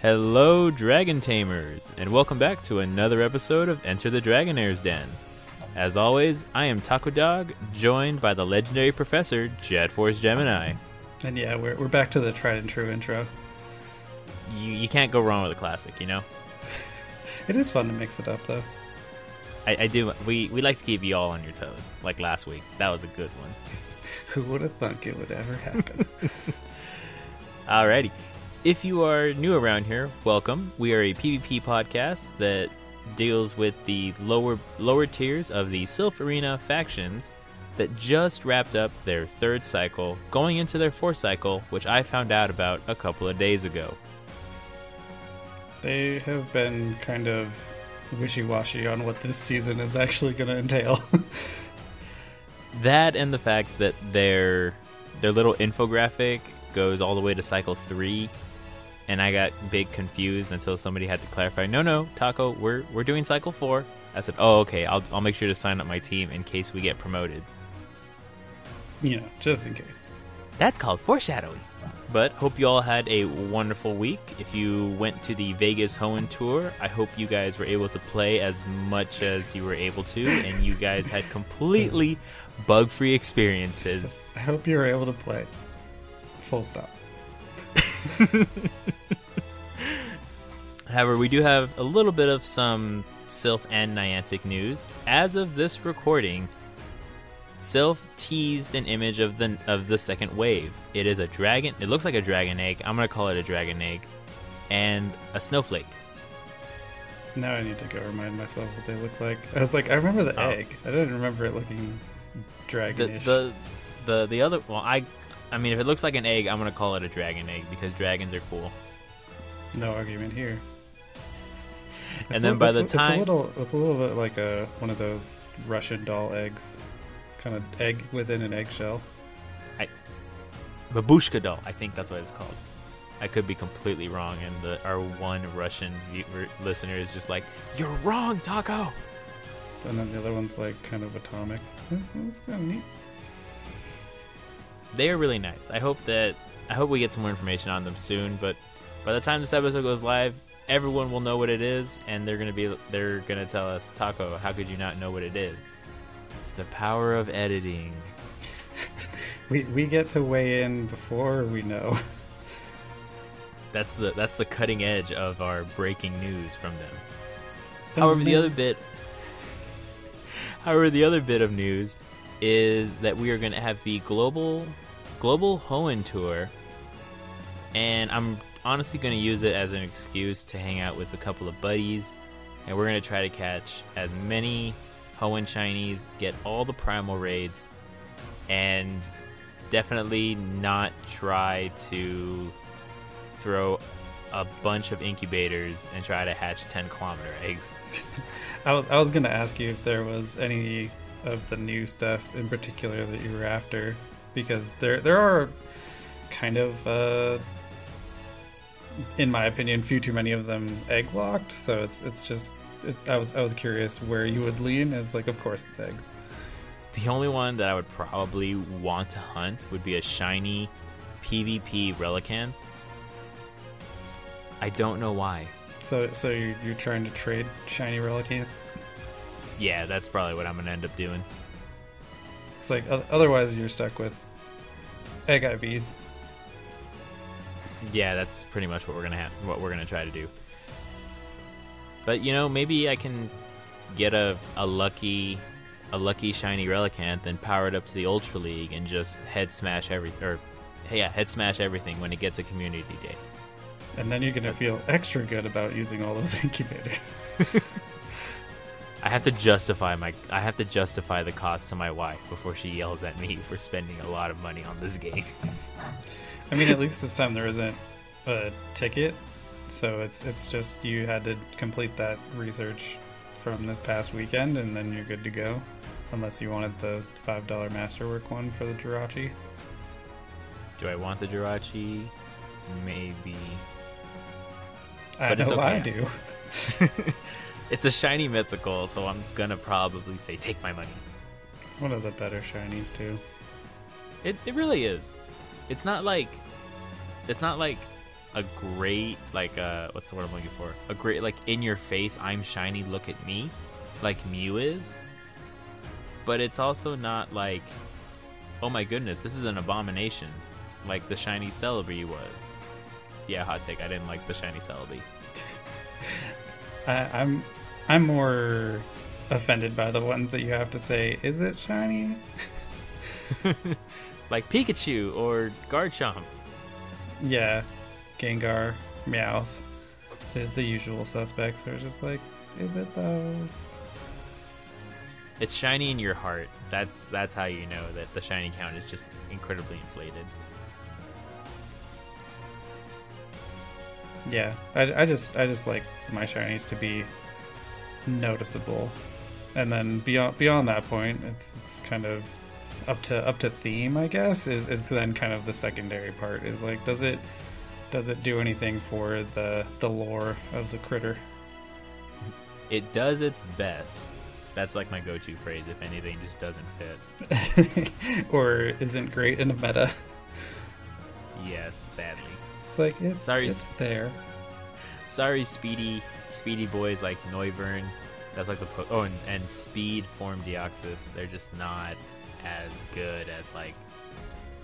Hello, Dragon Tamers, and welcome back to another episode of Enter the Dragonair's Den. As always, I am Taco Dog, joined by the legendary professor Jet Force Gemini. And yeah, we're, we're back to the tried and true intro. You you can't go wrong with a classic, you know. It is fun to mix it up, though. I, I do. We we like to keep you all on your toes, like last week. That was a good one. Who would have thunk it would ever happen? Alrighty. If you are new around here, welcome. We are a PvP podcast that deals with the lower lower tiers of the Silph Arena factions that just wrapped up their third cycle, going into their fourth cycle, which I found out about a couple of days ago. they have been kind of wishy washy on what this season is actually going to entail. That and the fact that their their little infographic goes all the way to cycle three, and I got big confused until somebody had to clarify. No, no, Taco, we're we're doing cycle four. I said, oh, okay. I'll I'll make sure to sign up my team in case we get promoted. you know, just in case. That's called foreshadowing. But hope you all had a wonderful week. If you went to the Vegas Hoenn tour, I hope you guys were able to play as much as you were able to, and you guys had completely bug-free experiences. I hope you were able to play. Full stop. However, we do have a little bit of some Silph and Niantic news. As of this recording, Silph teased an image of the of the second wave. It is a dragon. It looks like a dragon egg. I'm gonna call it a dragon egg, and a snowflake. Now I need to go remind myself what they look like. I was like, I remember the Oh. egg. I didn't remember it looking The dragonish. the the the other. Well, I I mean, if it looks like an egg, I'm gonna call it a dragon egg because dragons are cool. No argument here. And It's then a- by the a- it's time- a little, it's a little bit like a one of those Russian doll eggs. It's kind of egg within an eggshell. Babushka doll. I think that's what it's called. I could be completely wrong, and the, our one Russian listener is just like, "You're wrong, Taco." And then the other one's like kind of atomic. That's kind of neat. they are really nice. I hope that I hope we get some more information on them soon. But by the time this episode goes live, everyone will know what it is, and they're gonna be they're gonna tell us, Taco, how could you not know what it is? The power of editing. We we get to weigh in before we know. That's the that's the cutting edge of our breaking news from them. However, the other bit, however, the other bit of news is that we are going to have the global global Hoenn tour, and I'm honestly going to use it as an excuse to hang out with a couple of buddies, and we're going to try to catch as many Hoenn shinies, get all the primal raids, and definitely not try to throw a bunch of incubators and try to hatch 10 kilometer eggs. I was I was gonna ask you if there was any of the new stuff in particular that you were after, because there there are kind of, uh, in my opinion, few too many of them egg locked. So it's it's just it's I was I was curious where you would lean. It's like of course it's eggs. The only one that I would probably want to hunt would be a shiny PvP Relicanth. I don't know why. So so you're, you're trying to trade shiny Relicanths. Yeah, that's probably what I'm going to end up doing. It's like otherwise you're stuck with egg IVs. Yeah, that's pretty much what we're to have what we're to try to do. But you know, maybe I can get a a lucky a lucky shiny Relicanth and power it up to the Ultra League and just head smash every or hey yeah, head smash everything when it gets a community day. And then you're gonna feel extra good about using all those incubators. I have to justify my I have to justify the cost to my wife before she yells at me for spending a lot of money on this game. I mean, at least this time there isn't a ticket, so it's it's just you had to complete that research from this past weekend, and then you're good to go. Unless you wanted the five dollar masterwork one for the Jirachi. Do I want the Jirachi? Maybe. I But it's know I do. It's a shiny mythical, so I'm gonna probably say take my money. It's one of the better shinies too. It it really is. It's not like it's not like a great like uh what's the word I'm looking for? A great like in your face, I'm shiny, look at me, like Mew is. But it's also not like, oh my goodness, this is an abomination, like the shiny Celebi was. Yeah, hot take. I didn't like the shiny Celebi. I, I'm I'm more offended by the ones that you have to say, is it shiny? like Pikachu or Garchomp. Yeah, Gengar, Meowth, the, the usual suspects are just like, is it though? It's shiny in your heart. That's that's how you know that the shiny count is just incredibly inflated. Yeah, I, I just I just like my shinies to be noticeable, and then beyond beyond that point, it's it's kind of up to up to theme, I guess. Is is then kind of the secondary part is like, does it does it do anything for the the lore of the critter? It does its best. That's like my go-to phrase. If anything just doesn't fit, or isn't great in a meta. yes, sadly. It's like it's, sorry, it's there. Sorry, speedy, speedy boys like Noivern. That's like the po- oh, and, and Speed Form Deoxys. They're just not as good as like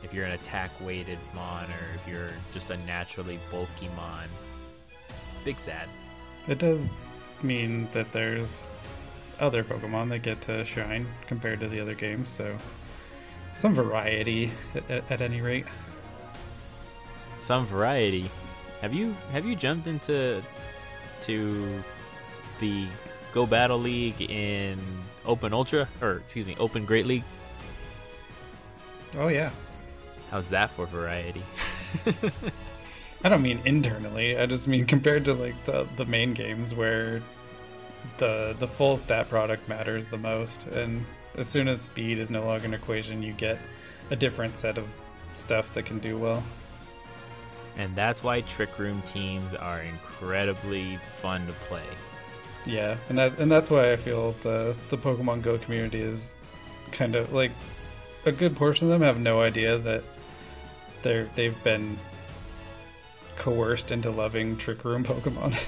if you're an attack weighted mon or if you're just a naturally bulky mon. It's big sad. It does mean that there's other Pokemon that get to shine compared to the other games, so some variety at, at, at any rate some variety. Have you have you jumped into to the Go Battle League in Open Ultra or excuse me, Open Great League? Oh yeah. How's that for variety? I don't mean internally. I just mean compared to like the the main games where the the full stat product matters the most and as soon as speed is no longer an equation, you get a different set of stuff that can do well and that's why Trick Room teams are incredibly fun to play. Yeah, and that and that's why I feel the the Pokemon Go community is kind of like a good portion of them have no idea that they're they've been coerced into loving Trick Room Pokemon.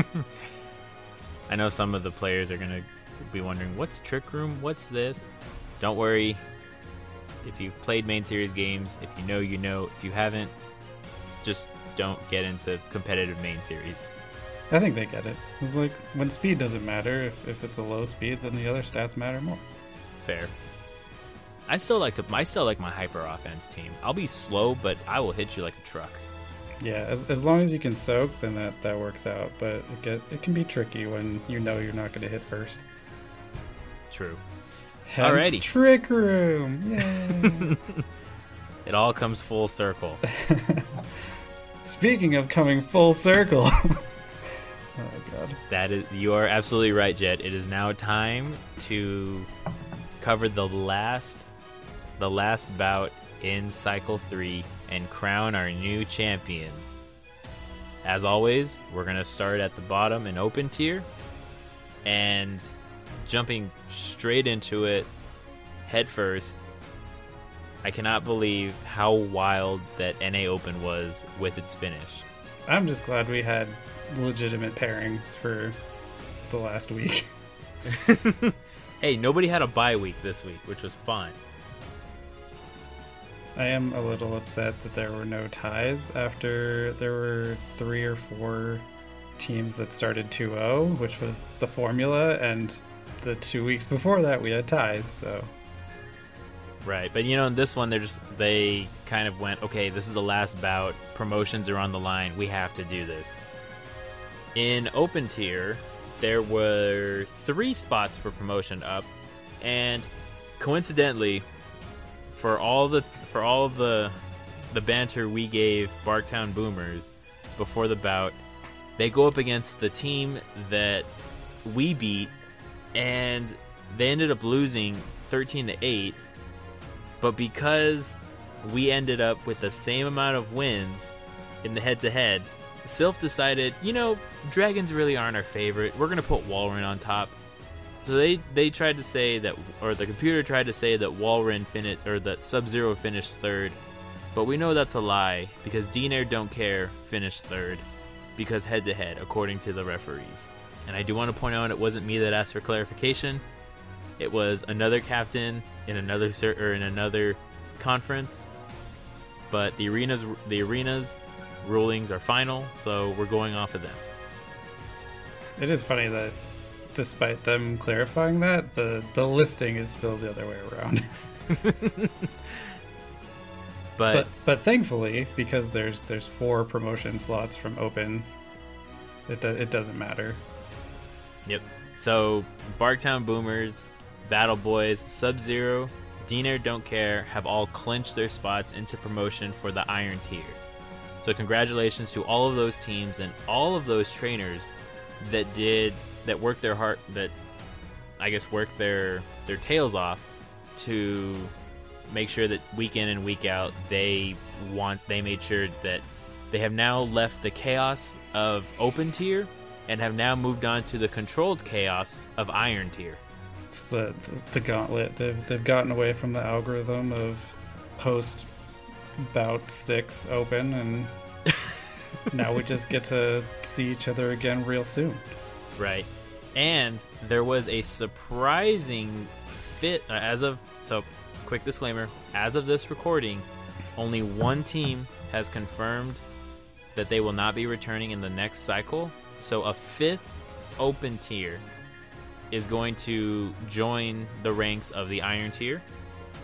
I know some of the players are gonna be wondering, "What's Trick Room? What's this?" Don't worry, if you've played main series games, if you know, you know. If you haven't, just don't get into competitive main series. I think they get it. It's like when speed doesn't matter, if, if it's a low speed, then the other stats matter more. Fair. I still like to. I still like my hyper offense team. I'll be slow, but I will hit you like a truck. Yeah, as, as long as you can soak, then that, that works out. But it get it can be tricky when you know you're not going to hit first. True. Hence Alrighty. Trick Room. Yay. it all comes full circle. Speaking of coming full circle. oh god. That is you are absolutely right, Jet. It is now time to cover the last the last bout in cycle 3 and crown our new champions. As always, we're going to start at the bottom in open tier and jumping straight into it head first. I cannot believe how wild that NA Open was with its finish. I'm just glad we had legitimate pairings for the last week. hey, nobody had a bye week this week, which was fun. I am a little upset that there were no ties after there were three or four teams that started 2-0, which was the formula, and the two weeks before that we had ties, so Right, but you know, in this one, they're just they kind of went, okay, this is the last bout. Promotions are on the line. We have to do this. In open tier, there were three spots for promotion up, and coincidentally, for all the for all the the banter we gave Barktown Boomers before the bout, they go up against the team that we beat and they ended up losing 13 to 8 but because we ended up with the same amount of wins in the head to head Silph decided you know dragons really aren't our favorite. We're going to put walrein on top so they they tried to say that or the computer tried to say that walrein finished or that sub zero finished third But we know that's a lie because Dinair Don't Care finished third because head to head, according to the referees. And I do want to point out it wasn't me that asked for clarification. It was another captain in another cir- or in another conference. But the arenas the arenas rulings are final, so we're going off of them. It is funny that despite them clarifying that, the the listing is still the other way around. But, but but thankfully, because there's there's four promotion slots from open, it do, it doesn't matter. Yep. So Barktown Boomers, Battle Boys, Sub Zero, Diener Don't Care have all clinched their spots into promotion for the Iron Tier. So congratulations to all of those teams and all of those trainers that did that work their heart that I guess work their their tails off to make sure that week in and week out they want they made sure that they have now left the chaos of open tier and have now moved on to the controlled chaos of iron tier. It's the the, the gauntlet. They've they've gotten away from the algorithm of post bout six open and now we just get to see each other again real soon. Right. And there was a surprising fit uh, as of so quick disclaimer, as of this recording, only one team has confirmed that they will not be returning in the next cycle. So a fifth open tier is going to join the ranks of the iron tier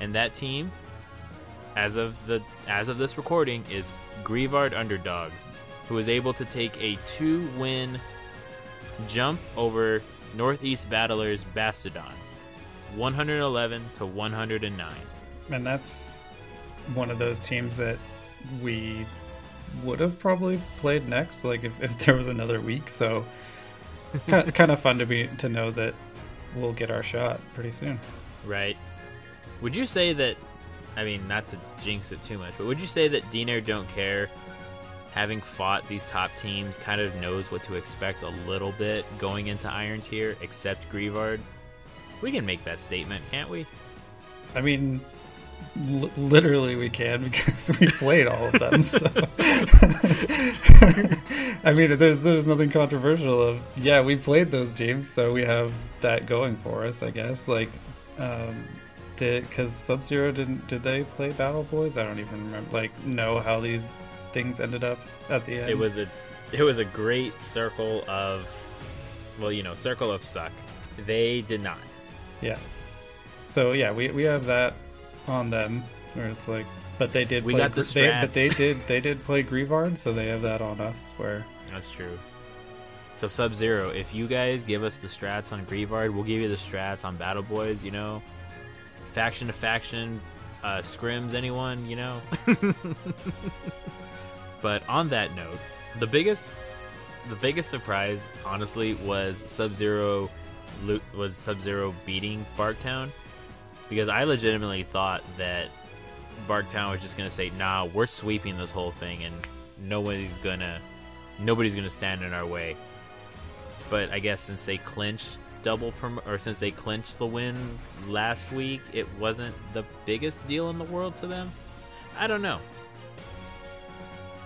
and that team as of the as of this recording is Grievard Underdogs who is able to take a 2 win jump over Northeast Battlers Bastiodons 111 to 109. And that's one of those teams that we would have probably played next, like if, if there was another week. So kind of, kind of fun to be to know that we'll get our shot pretty soon. Right. Would you say that? I mean, not to jinx it too much, but would you say that Diener don't care? Having fought these top teams, kind of knows what to expect a little bit going into Iron Tier, except Grievard. We can make that statement, can't we? I mean, l- literally we can because we played all of them. so, I mean, there's there's nothing controversial. Of yeah, we played those teams, so we have that going for us. I guess like. Um, did because Sub Zero didn't did they play Battle Boys? I don't even remember like know how these things ended up at the end. It was a it was a great circle of well, you know, circle of suck. They did not. Yeah. So yeah, we we have that on them where it's like, but they did. We play, got the they, but they did they did play Grievard, so they have that on us. Where That's true. So Sub Zero, if you guys give us the strats on Grievard, we'll give you the strats on Battle Boys. You know, faction to faction, uh, scrims. Anyone, you know. but on that note, the biggest, the biggest surprise, honestly, was Sub Zero, was Sub Zero beating Barktown, because I legitimately thought that Barktown was just gonna say, "Nah, we're sweeping this whole thing, and nobody's gonna, nobody's gonna stand in our way." But I guess since they clinched double prom- or since they clinched the win last week, it wasn't the biggest deal in the world to them. I don't know.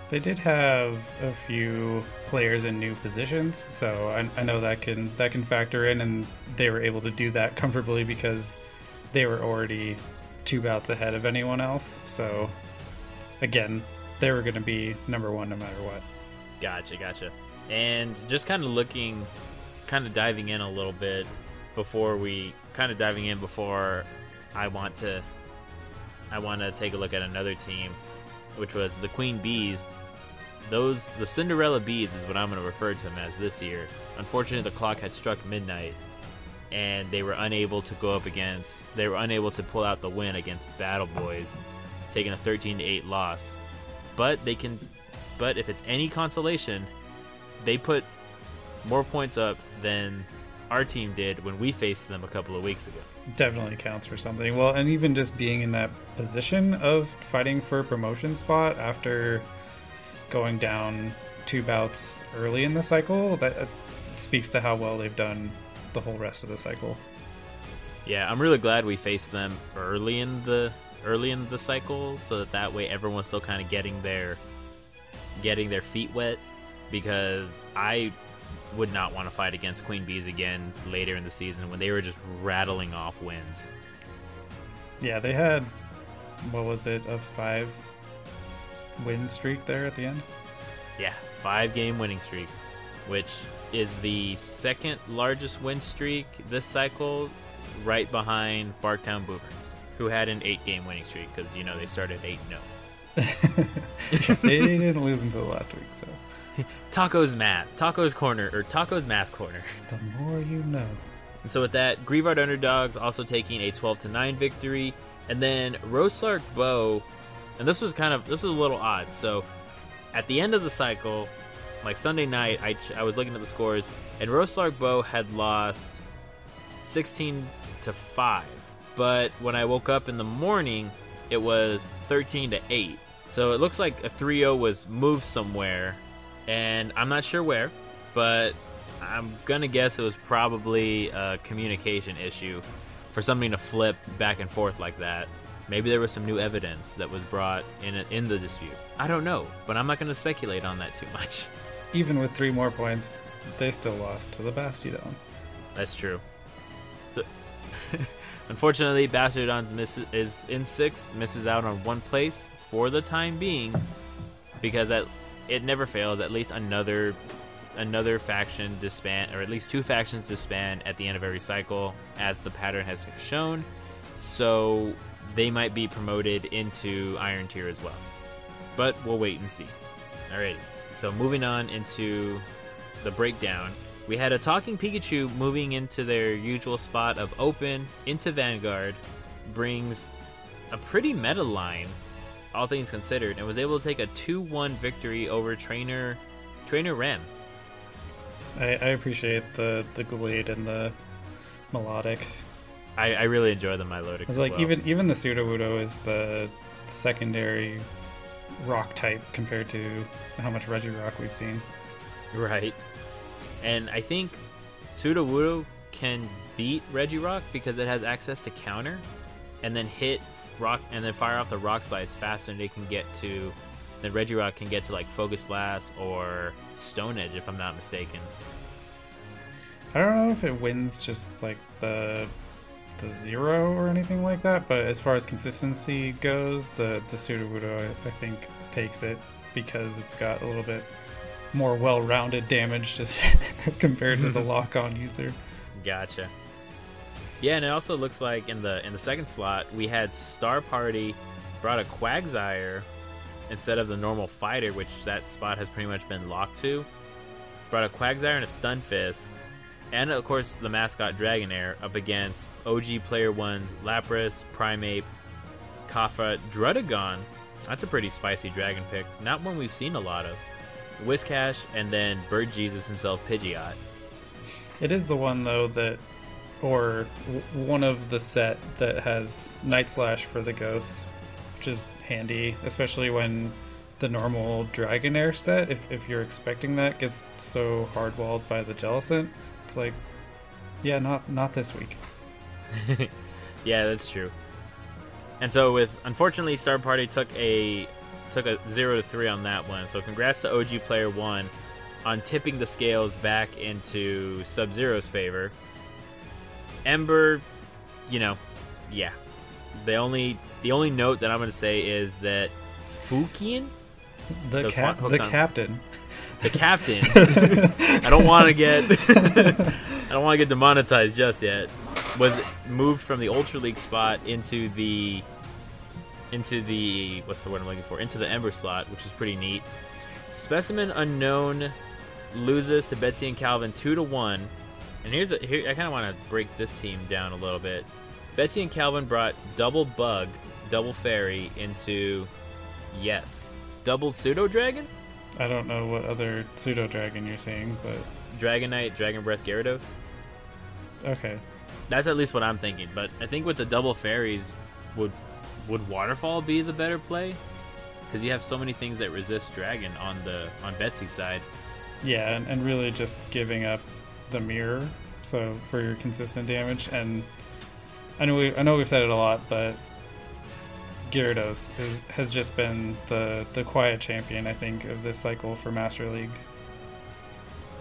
They did have a few players in new positions, so I, I know that can that can factor in, and they were able to do that comfortably because they were already two bouts ahead of anyone else. So again, they were going to be number one no matter what. Gotcha, gotcha. And just kind of looking, kind of diving in a little bit before we kind of diving in before I want to, I want to take a look at another team, which was the Queen Bees. Those the Cinderella Bees is what I'm going to refer to them as this year. Unfortunately, the clock had struck midnight, and they were unable to go up against. They were unable to pull out the win against Battle Boys, taking a 13 to 8 loss. But they can. But if it's any consolation, they put more points up than our team did when we faced them a couple of weeks ago. Definitely counts for something. Well, and even just being in that position of fighting for a promotion spot after going down two bouts early in the cycle, that uh, speaks to how well they've done the whole rest of the cycle. Yeah, I'm really glad we faced them early in the early in the cycle, so that that way everyone's still kind of getting their getting their feet wet. Because I would not want to fight against Queen Bees again later in the season when they were just rattling off wins. Yeah, they had what was it a five win streak there at the end. Yeah, five game winning streak, which is the second largest win streak this cycle, right behind Barktown Boomers, who had an eight game winning streak because you know they started eight no. Oh. they didn't lose until the last week, so Taco's math, Taco's corner, or Taco's math corner. the more you know. And so with that, Grievard Underdogs also taking a 12 to 9 victory, and then Rosark Bow, and this was kind of this was a little odd. So at the end of the cycle, like Sunday night, I, ch- I was looking at the scores, and Rosark Bow had lost 16 to 5. But when I woke up in the morning, it was 13 to 8. So it looks like a 3 0 was moved somewhere, and I'm not sure where, but I'm gonna guess it was probably a communication issue for something to flip back and forth like that. Maybe there was some new evidence that was brought in in the dispute. I don't know, but I'm not gonna speculate on that too much. Even with three more points, they still lost to the Bastiodons. That's true. So, unfortunately, Bastiodons miss, is in six, misses out on one place for the time being, because that it never fails. At least another another faction disband, or at least two factions disband at the end of every cycle, as the pattern has shown. So they might be promoted into Iron Tier as well. But we'll wait and see. Alrighty. So moving on into the breakdown. We had a talking Pikachu moving into their usual spot of open into Vanguard, brings a pretty meta line, all things considered, and was able to take a 2-1 victory over trainer trainer Rem. I, I appreciate the the Gallade and the Milotic. I, I really enjoy the Milotic. It's like well. even even the Sudowoodo is the secondary rock type compared to how much Regirock we've seen. Right. And I think Sudowoodo can beat Regirock because it has access to counter and then hit rock and then fire off the rock slides faster than they can get to than Regirock can get to like Focus Blast or Stone Edge if I'm not mistaken. I don't know if it wins just like the the zero or anything like that, but as far as consistency goes, the the Sudowoodo I, I think takes it because it's got a little bit more well-rounded damage just compared to the lock-on user. Gotcha. Yeah, and it also looks like in the in the second slot we had Star Party brought a Quagsire instead of the normal fighter, which that spot has pretty much been locked to. Brought a Quagsire and a Stunfisk, and of course the mascot Dragonair up against OG Player One's Lapras, Primeape, Kafra, Druddigon. That's a pretty spicy dragon pick. Not one we've seen a lot of. Whiscash, and then Bird Jesus himself, Pidgeot. It is the one though that, or w- one of the set that has Night Slash for the ghosts, which is handy, especially when the normal Dragonair set, if, if you're expecting that, gets so hardwalled by the Jellicent. It's like, yeah, not not this week. yeah, that's true. And so with unfortunately Star Party took a took a 0 to 3 on that one. So congrats to OG player 1 on tipping the scales back into Sub-Zero's favor. Ember, you know, yeah. The only the only note that I'm going to say is that Fukian, The cap, the on- captain. the captain. I don't want to get I don't want to get demonetized just yet. Was moved from the Ultra League spot into the into the what's the word I'm looking for? Into the Ember slot, which is pretty neat. Specimen unknown loses to Betsy and Calvin two to one. And here's a, here I kind of want to break this team down a little bit. Betsy and Calvin brought double bug, double fairy into yes, double pseudo dragon. I don't know what other pseudo dragon you're seeing, but Dragonite, Dragon Breath, Gyarados. okay. That's at least what I'm thinking. But I think with the double fairies, would would Waterfall be the better play? Because you have so many things that resist Dragon on the on Betsy's side. Yeah, and, and really just giving up the mirror so for your consistent damage and I know we I know we've said it a lot, but Gyarados is, has just been the the quiet champion, I think, of this cycle for Master League.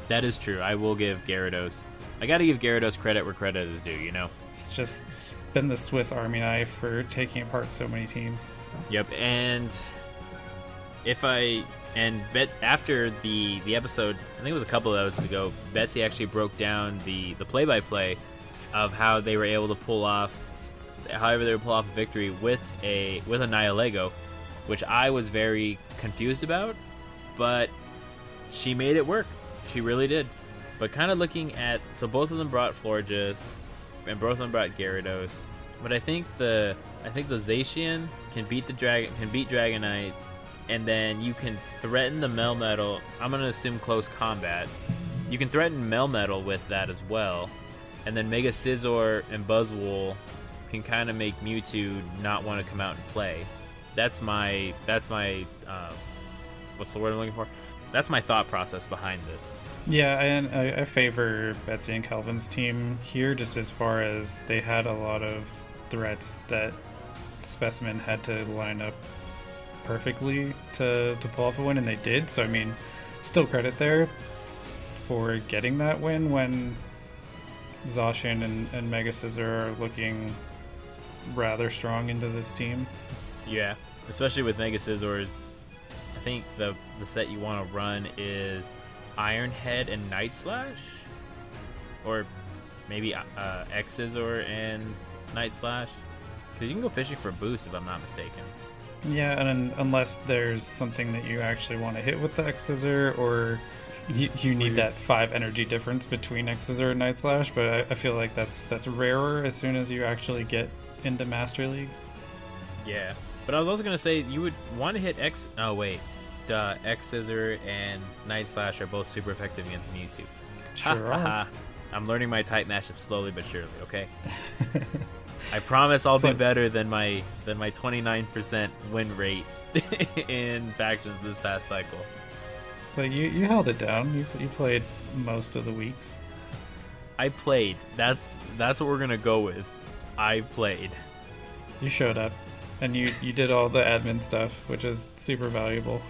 That is true. I will give Gyarados. I got to give Gyarados credit where credit is due. You know. It's just it's been the Swiss Army knife for taking apart so many teams. Yep, and if I and bet after the the episode, I think it was a couple of episodes ago, Betsy actually broke down the the play by play of how they were able to pull off, however they pull off a victory with a with a Nihilego, which I was very confused about, but she made it work. She really did. But kind of looking at so both of them brought Florges, and both of them brought Gyarados. But I think the I think the Zacian can beat the dragon can beat Dragonite, and then you can threaten the Melmetal. I'm gonna assume close combat. You can threaten Melmetal with that as well, and then Mega Scizor and Buzzwole can kind of make Mewtwo not want to come out and play. That's my that's my uh, what's the word I'm looking for? That's my thought process behind this. Yeah, and I, I favor Betsy and Calvin's team here, just as far as they had a lot of threats that Specimen had to line up perfectly to, to pull off a win, and they did. So, I mean, still credit there for getting that win when Zacian and, and Mega Scizor are looking rather strong into this team. Yeah, especially with Mega Scizors. I think the the set you want to run is Iron Head and Night Slash, or maybe uh, X Scissor and Night Slash, because you can go fishing for boost if I'm not mistaken. Yeah, and unless there's something that you actually want to hit with the X Scissor, or you, you need that five energy difference between X Scissor and Night Slash, but I, I feel like that's that's rarer as soon as you actually get into Master League. Yeah, but I was also gonna say you would want to hit X. Oh wait, uh, X Scissor and Night Slash are both super effective against Mewtwo. Sure are. I'm learning my type matchup slowly but surely. Okay. I promise I'll It's do like- better than my than my 29% win rate in factions this past cycle. So you, you held it down. You, you played most of the weeks. I played. That's that's what we're gonna go with. I played. You showed up, and you, you did all the admin stuff, which is super valuable.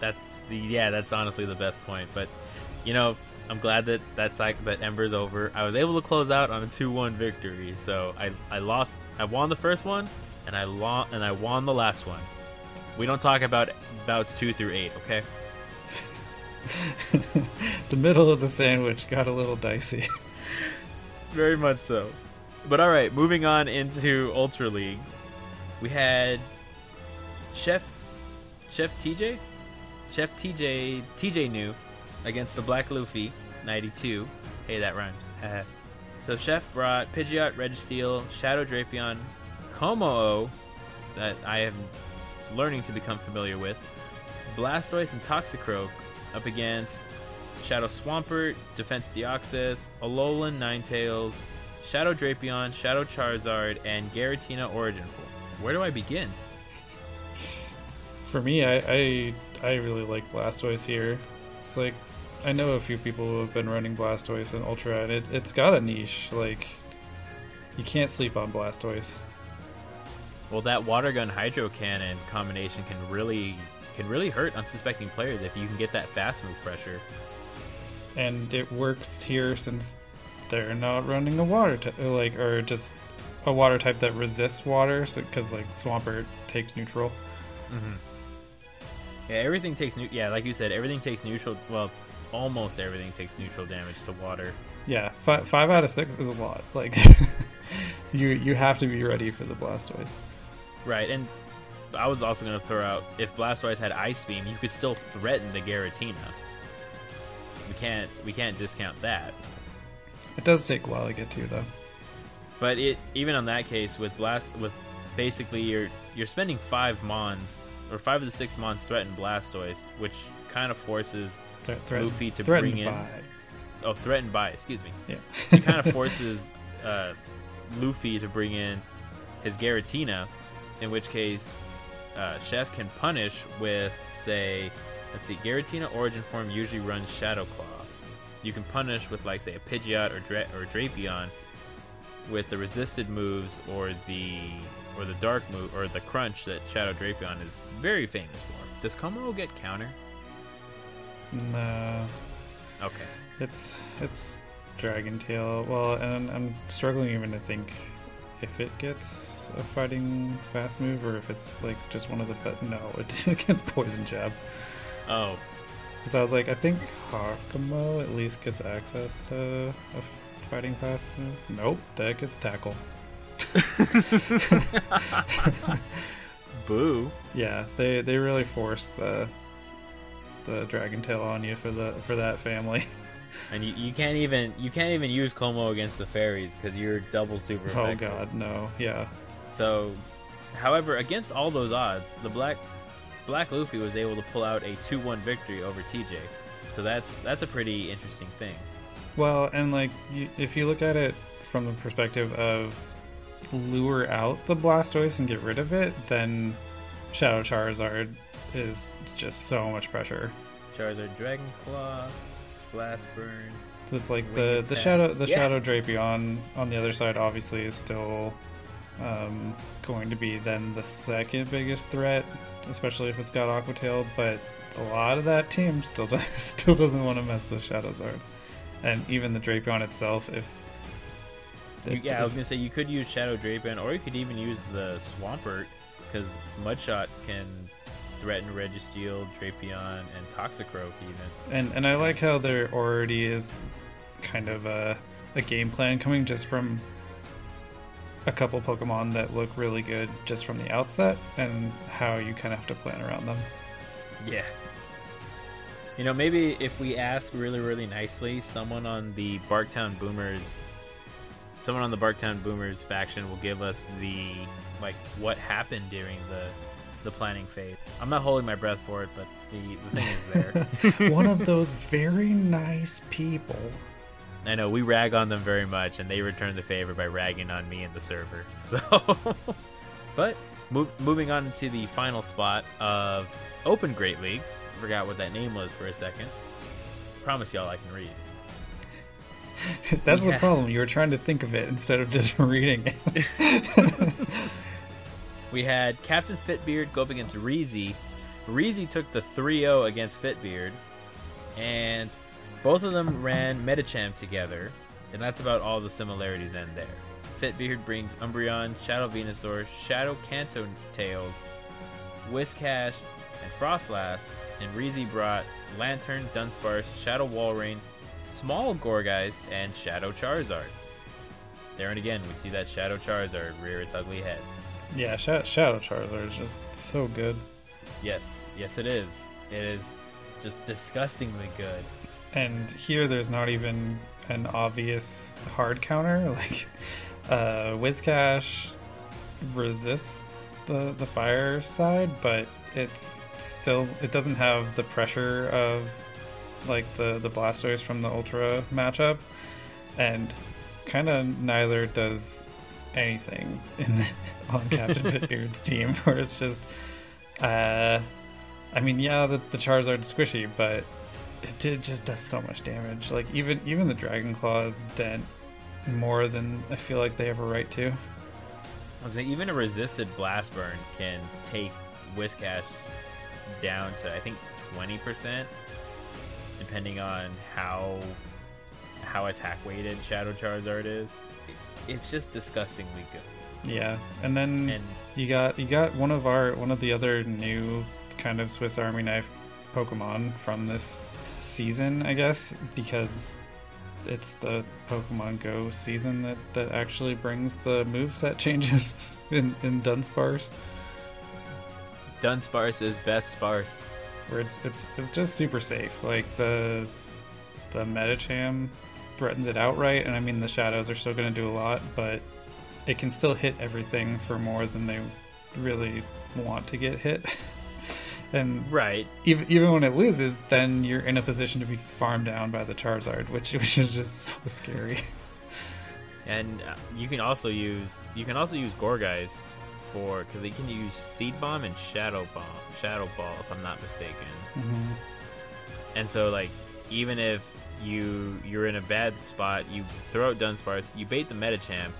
That's the yeah. That's honestly the best point. But you know, I'm glad that that cycle that Ember's over. I was able to close out on a two-one victory. So I I lost. I won the first one, and I lost and I won the last one. We don't talk about bouts two through eight, okay? the middle of the sandwich got a little dicey. Very much so. But all right, moving on into Ultra League, we had Chef Chef TJ, Chef TJ TJ New against the Black Luffy 92. Hey, that rhymes. so Chef brought Pidgeot, Registeel, Shadow Drapion, Kommo-o that I am learning to become familiar with, Blastoise and Toxicroak up against Shadow Swampert, Defense Deoxys, Alolan Ninetales, Shadow Drapion, Shadow Charizard, and Giratina Origin Pool. Where do I begin? For me, I, I I really like Blastoise here. It's like I know a few people who have been running Blastoise and Ultra, and it, it's got a niche. Like you can't sleep on Blastoise. Well, that water gun hydro cannon combination can really can really hurt unsuspecting players if you can get that fast move pressure. and it works here since they're not running a water type, like or just a water type that resists water, because like Swampert takes neutral. Mm-hmm. Yeah, everything takes new. Yeah, like you said, everything takes neutral. Well, almost everything takes neutral damage to water. Yeah, five, five out of six is a lot. Like you you have to be ready for the Blastoise. Right, and I was also going to throw out if Blastoise had Ice Beam, you could still threaten the Giratina. We can't we can't discount that. It does take a while to get to though. But it even on that case with blast with basically you're you're spending five mons or five of the six mons threaten Blastoise, which kind of forces Thre- threatened- Luffy to bring in- by- oh threatened by excuse me. Yeah. It kind of forces uh, Luffy to bring in his Giratina, in which case uh, Chef can punish with say let's see Giratina Origin form usually runs Shadow Claw. You can punish with like say a Pidgeot or Dra- or Drapion with the resisted moves or the or the dark move, or the crunch that Shadow Drapion is very famous for. Does Kommo-o get counter? No, Okay. it's it's Dragon Tail. Well, and I'm struggling even to think if it gets a fighting fast move or if it's like just one of the bet. No, it gets Poison Jab. Oh, Because I was like, I think Hakamo-o at least gets access to a fighting fast move. Nope, that gets Tackle. boo. Yeah, they they really forced the the Dragon Tail on you for the for that family. And you, you can't even you can't even use Kommo-o against the fairies because you're double super oh effective. God, no, yeah, So, however, against all those odds, the black Black Luffy was able to pull out a 2-1 victory over TJ. So that's that's a pretty interesting thing. Well, and like you, if you look at it from the perspective of lure out the Blastoise and get rid of it, then Shadow Charizard is just so much pressure. Charizard, Dragon Claw, Blast Burn. So it's like the the attack. shadow the Yeah. shadow Drapion on the other side obviously is still um, going to be then the second biggest threat, especially if it's got Aqua Tail. But a lot of that team still does, still doesn't want to mess with Shadowzard, and even the Drapion itself. If it- yeah, I was gonna say you could use Shadow Drapion, or you could even use the Swampert, because Mudshot can threaten Registeel, Drapion, and Toxicroak even. and and I like how there already is kind of a a game plan coming just from a couple Pokemon that look really good just from the outset, and how you kind of have to plan around them. Yeah. You know, maybe if we ask really, really nicely, someone on the Barktown Boomers, someone on the Barktown Boomers faction will give us the like what happened during the the planning phase. I'm not holding my breath for it, but the the thing is there. One of those very nice people. I know we rag on them very much, and they return the favor by ragging on me and the server. So, but mo- moving on to the final spot of Open Great League. Forgot what that name was for a second. Promise y'all I can read. That's the problem. You were trying to think of it instead of just reading it. We had Captain Fitbeard go up against Reezy. Reezy took the 3-0 against Fitbeard, and both of them ran Medicham together, and that's about all the similarities end there. Fitbeard brings Umbreon, Shadow Venusaur, Shadow Canto Tails, Whiscash, and Froslass, and Reezy brought Lanturn, Dunsparce, Shadow Walrein, Small Gourgeist, and Shadow Charizard. There and again, we see that Shadow Charizard rear its ugly head. Yeah, Sha- Shadow Charizard is just so good. Yes, yes, it is. It is just disgustingly good. And here, there's not even an obvious hard counter. Like, uh, Whiscash resists the the fire side, but it's still it doesn't have the pressure of like the the Blastoise from the Ultra matchup, and kind of neither does anything in the, on Captain Fitbeard's team, where it's just, uh, I mean, yeah, the, the Charizard's squishy, but it did just does so much damage. Like even even the Dragon Claws dent more than I feel like they have a right to. I was saying, even a resisted blast burn can take Whiscash down to I think twenty percent, depending on how how attack weighted Shadow Charizard is. It- It's just disgustingly good. Yeah, and then And you got you got one of our one of the other new kind of Swiss Army knife Pokemon from this season, I guess, because it's the Pokemon Go season that, that actually brings the moveset changes in, in Dunsparce. Dunsparce is best sparse. where it's it's it's just super safe. Like the the Medicham threatens it outright, and I mean the shadows are still going to do a lot, but it can still hit everything for more than they really want to get hit. and Right. even even when it loses, then you're in a position to be farmed down by the Charizard, which which is just so scary. And uh, you can also use you can also use Gourgeist for because they can use Seed Bomb and Shadow Bomb, Shadow Ball, if I'm not mistaken. And so like even if you you're in a bad spot, you throw out Dunsparce, you bait the Medicham,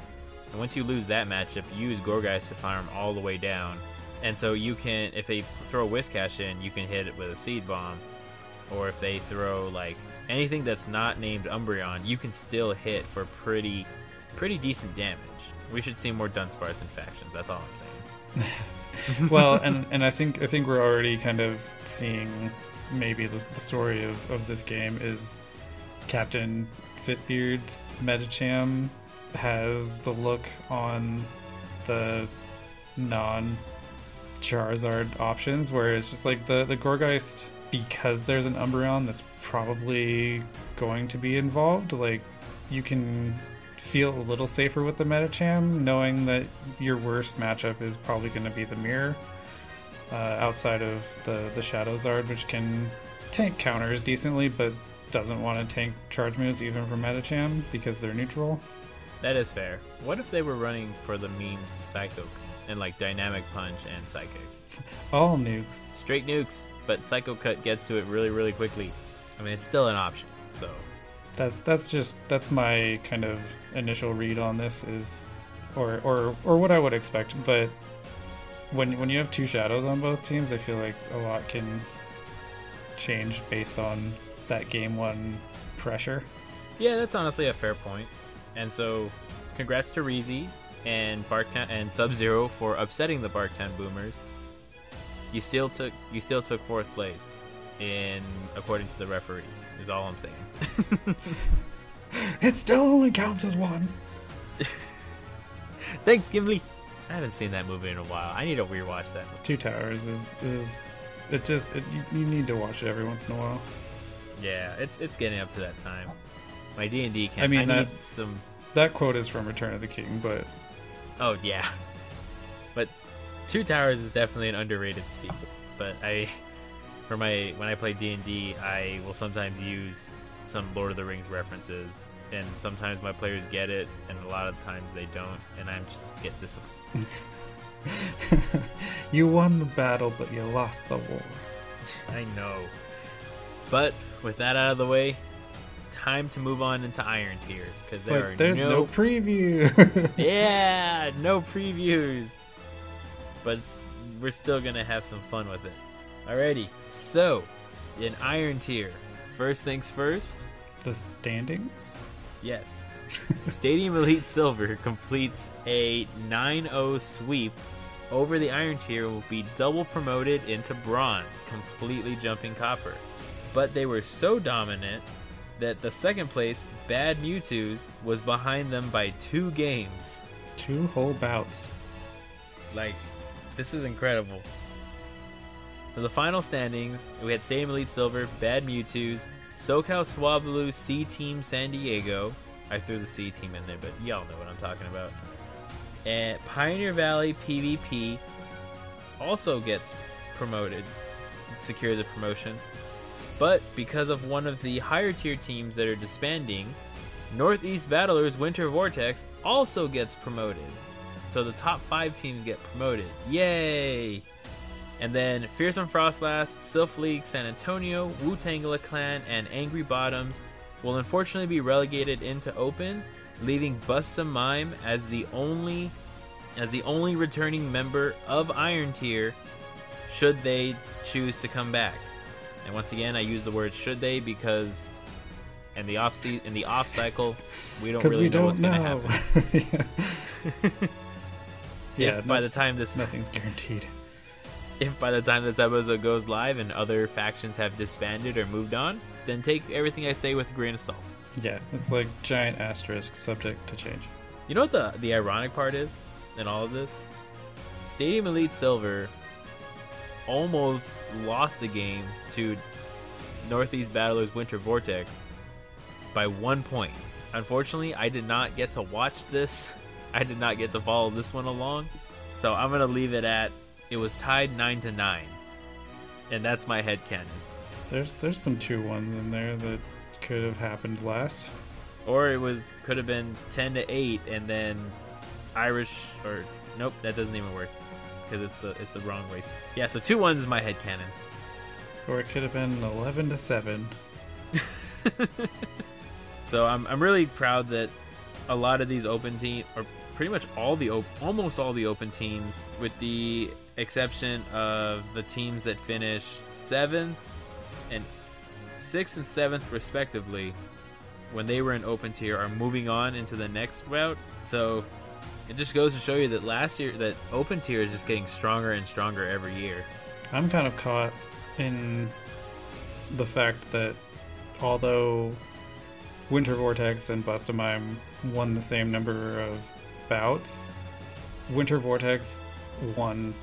And once you lose that matchup, you use Gourgeist to farm all the way down. And so you can, if they throw Whiscash in, you can hit it with a Seed Bomb. Or if they throw like anything that's not named Umbreon, you can still hit for pretty, pretty decent damage. We should see more Dunsparce in factions. That's all I'm saying. well, and and I think I think we're already kind of seeing maybe the, the story of, of this game is Captain Fitbeard's Medicham has the look on the non Charizard options where it's just like the, the Gourgeist because there's an Umbreon that's probably going to be involved, like you can feel a little safer with the Medicham, knowing that your worst matchup is probably going to be the Mirror, uh, outside of the the Shadow Zard, which can tank counters decently, but doesn't want to tank charge moves even for Medicham because they're neutral. That is fair. What if they were running for the memes Psycho and like Dynamic Punch and Psychic? All nukes. Straight nukes, but Psycho Cut gets to it really, really quickly. I mean, it's still an option, so. That's that's just that's my kind of initial read on this is, or or or what I would expect. But when when you have two shadows on both teams, I feel like a lot can change based on that game one pressure. Yeah, that's honestly a fair point. And so, congrats to Reezy and Barktown and Sub Zero for upsetting the Barktown Boomers. You still took you still took fourth place in according to the referees. Is all I'm saying. it still only counts as one. Thanks, Gimli. I haven't seen that movie in a while. I need to rewatch that. Two Towers is is it just it, you, you need to watch it every once in a while. Yeah, it's it's getting up to that time. My D and D camp. I mean, I that- need some. That quote is from Return of the King, but Oh yeah, but Two Towers is definitely an underrated sequel. But I, for my when I play D and D, I will sometimes use some Lord of the Rings references, and sometimes my players get it, and a lot of times they don't, and I'm just get disappointed. you won the battle, but you lost the war. I know. But with that out of the way, it's time to move on into Iron Tier because there like are there's no, no preview. yeah, no previews. But we're still going to have some fun with it. Alrighty, so in Iron Tier, first things first, the standings. yes. Stadium Elite Silver completes a 9 0 sweep over the Iron Tier will be double promoted into Bronze, completely jumping Copper. But they were so dominant that the second place, Bad Mewtwo's, was behind them by two games. Two whole bouts. Like, this is incredible. For the final standings, we had Stadium Elite Silver, Bad Mewtwo's, SoCal Swablu, C Team San Diego. I threw the C Team in there, but y'all know what I'm talking about. And Pioneer Valley PvP also gets promoted, secures a promotion. But because of one of the higher tier teams that are disbanding, Northeast Battlers Winter Vortex also gets promoted. So the top five teams get promoted. Yay! And then Fearsome Froslass, Silph League, San Antonio, Wu Tangela Clan, and Angry Bottoms will unfortunately be relegated into Open, leaving Busta Mime as the only as the only returning member of Iron Tier should they choose to come back. And once again, I use the word should they because in the off se- in the off cycle, we don't really we know don't what's going to happen. yeah, Yeah, no- by the time this nothing's guaranteed. if by the time this episode goes live and other factions have disbanded or moved on, then take everything I say with a grain of salt. Yeah, it's like giant asterisk, subject to change. You know what the the ironic part is in all of this? Stadium Elite Silver almost lost a game to Northeast Battlers Winter Vortex by one point. Unfortunately, I did not get to watch this. I did not get to follow this one along. So I'm gonna leave it at it was tied nine to nine. And that's my head canon. There's there's some two ones in there that could have happened last. Or it was could have been ten to eight, and then Irish or nope, that doesn't even work because it's the it's the wrong way. Yeah, so two ones is my head cannon. Or it could have been eleven to seven. So I'm I'm really proud that a lot of these open team or pretty much all the op- almost all the open teams, with the exception of the teams that finished seventh and sixth and seventh respectively, when they were in open tier, are moving on into the next route. So it just goes to show you that last year that open tier is just getting stronger and stronger every year. I'm kind of caught in the fact that although Winter Vortex and Bustamime won the same number of bouts, Winter Vortex won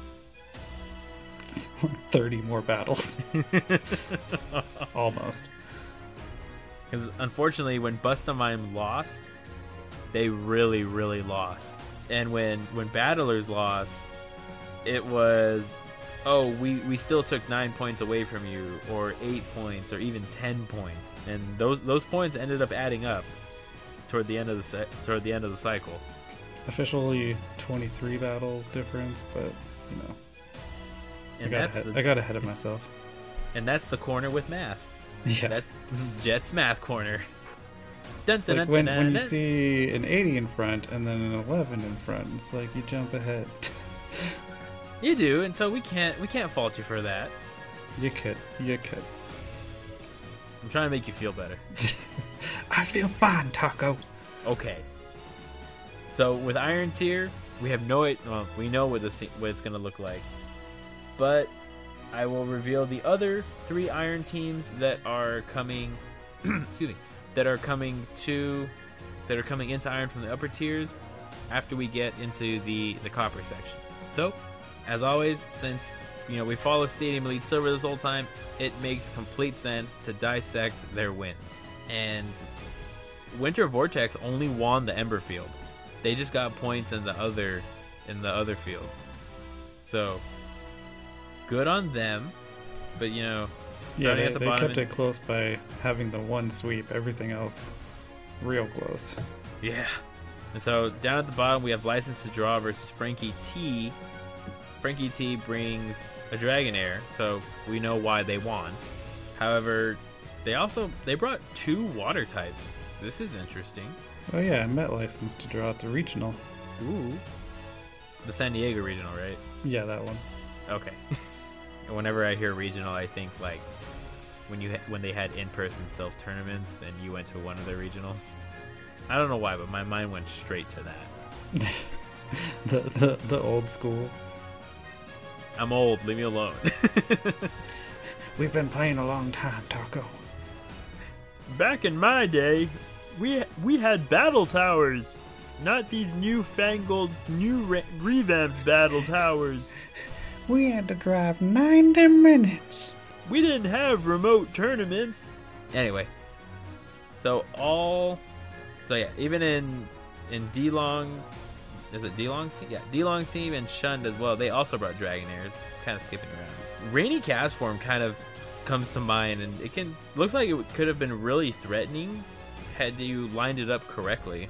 30 more battles. Almost. Because unfortunately, when Bustamime lost, they really, really lost. And when when Battlers lost, it was, oh, we we still took nine points away from you, or eight points, or even ten points, and those those points ended up adding up toward the end of the se- toward the end of the cycle. Officially 23 battles difference, but you know, I And got, that's ahead, the, I got ahead of myself. and that's the corner with math. Yeah. That's Jet's math corner. Dun, dun, like when, dun, when you see an 80 in front and then an 11 in front, it's like you jump ahead. you do, and so we can't we can't fault you for that. you could. You could. I'm trying to make you feel better. I feel fine, Taco. Okay. So with Iron Tier, we have no it. Well, we know what this what it's gonna look like, but I will reveal the other three Iron teams that are coming. excuse me. That are coming to, that are coming into Iron from the upper tiers, after we get into the the Copper section. So, as always, since you know we follow Stadium Elite Silver this whole time, it makes complete sense to dissect their wins. And Winter Vortex only won the Ember field. They just got points in the other in the other fields. So good on them. But you know, Yeah, they, at the they bottom. kept it close by having the one sweep. Everything else, real close. Yeah. And so down at the bottom we have License to Draw versus Frankie T. Frankie T brings a Dragonair, so we know why they won. However, they also they brought two water types. This is interesting. Oh yeah, I Met license to draw at the regional. Ooh. The San Diego regional, right? Yeah, that one. Okay. And Whenever I hear regional, I think like when you when they had in-person Silph tournaments and you went to one of their regionals. I don't know why, but my mind went straight to that. The the, the old school. I'm old, leave me alone. We've been playing a long time, Taco. Back in my day, we we had battle towers, not these newfangled, new re- revamped battle towers. We had to drive 90 minutes. We didn't have remote tournaments. anyway, so all, so yeah, even in in Delong, is it Delong's team? Yeah, Delong's team and Shunned as well. They also brought Dragonairs, kind of skipping around. Rainy Castform kind of comes to mind, and it can looks like it could have been really threatening had you lined it up correctly.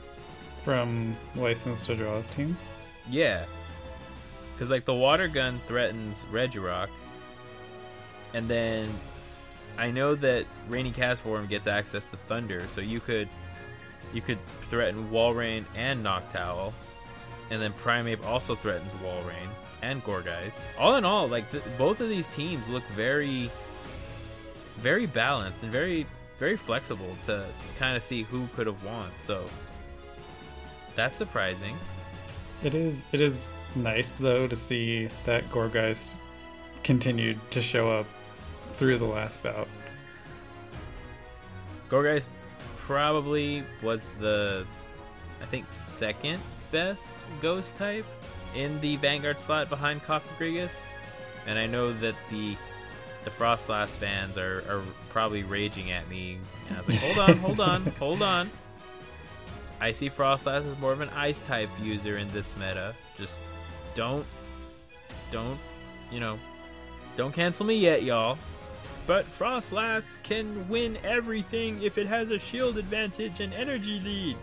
From License to Draw's team. Yeah. Because, like, the water gun threatens Regirock. And then I know that Rainy Castform gets access to Thunder, so you could you could threaten Walrein and Noctowl. And then Primeape also threatens Walrein and Gorgai. All in all, like, th- both of these teams look very, very balanced and very, very flexible to kind of see who could have won. So that's surprising. It is it is nice though to see that Gourgeist continued to show up through the last bout. Gourgeist probably was the, I think, second best ghost type in the Vanguard slot behind Cofagrigus. And I know that the the Froslass fans are, are probably raging at me. And I was like, hold on, hold on, hold on. I see Froslass as more of an ice type user in this meta. Just don't, don't, you know, don't cancel me yet, y'all. But Froslass can win everything if it has a shield advantage and energy lead.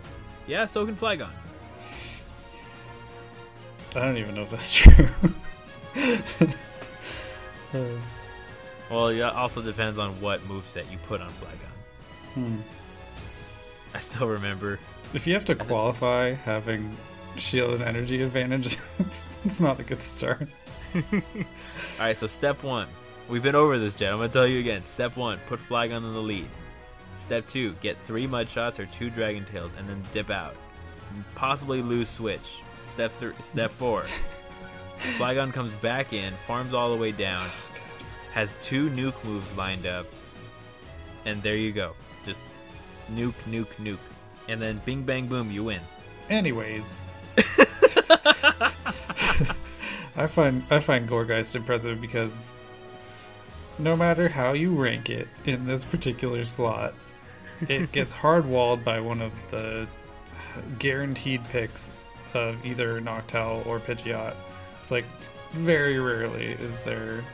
Yeah, so can Flygon. I don't even know if that's true. Uh, Well, it also depends on what moveset you put on Flygon. hmm. I still remember. If you have to qualify having shield and energy advantage, it's, it's not a good start. All right, so step one. We've been over this, Jen. I'm gonna tell you again. Step one: put Flygon in the lead. Step two: get three mud shots or two dragon tails, and then dip out. Possibly lose switch. Step three. Step four: Flygon comes back in, farms all the way down, has two nuke moves lined up, and there you go. Just nuke, nuke, nuke, and then bing, bang, boom, you win. Anyways, I find I find Gourgeist impressive because no matter how you rank it in this particular slot, it gets hard walled by one of the guaranteed picks of either Noctowl or Pidgeot. It's like very rarely is there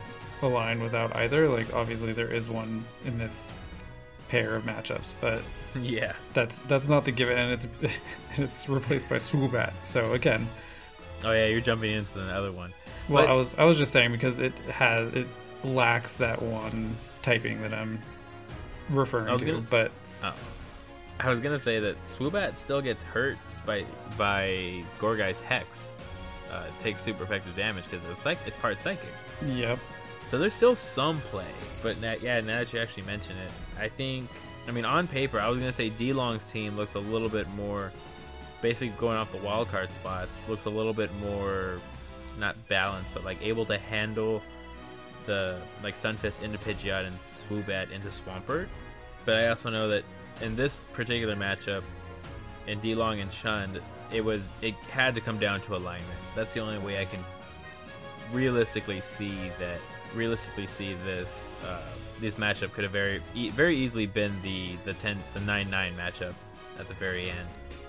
a line without either. Like obviously there is one in this pair of matchups, but Yeah. that's that's not the given, and it's and it's replaced by Swoobat. So again, Oh yeah, you're jumping into the other one. well, But- I was I was just saying because it has it lacks that one typing that I'm referring I was to, gonna- but I was gonna say that Swoobat still gets hurt by by Gorgai's Hex. Uh, takes super effective damage because it's psych- it's part psychic. yep, So there's still some play. But now, yeah, now that you actually mention it, I think. I mean, on paper, I was gonna say D Long's team looks a little bit more, basically going off the wild card spots, looks a little bit more, not balanced, but like able to handle the like Stunfisk into Pidgeot and Swoobat into Swampert. But I also know that in this particular matchup, in D Long and Shund, it was it had to come down to alignment. That's the only way I can realistically see that realistically see this uh, this matchup could have very e- very easily been the the 10 the 9-9 matchup at the very end.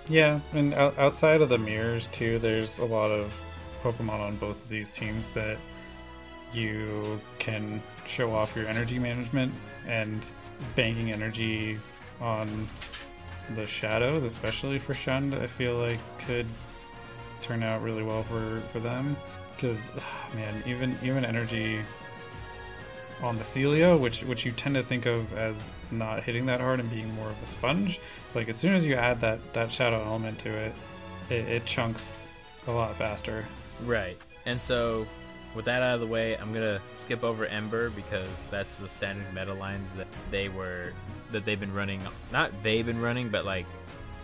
yeah, and out, outside of the mirrors too, there's a lot of Pokemon on both of these teams that you can show off your energy management and banking energy on the shadows, especially for Shund, I feel like could turn out really well for for them. Because man, even even energy on the Celia, which which you tend to think of as not hitting that hard and being more of a sponge, it's like as soon as you add that that shadow element to it, it, it chunks a lot faster. Right. And so with that out of the way, I'm going to skip over Ember because that's the standard meta lines that they were that they've been running not they've been running, but like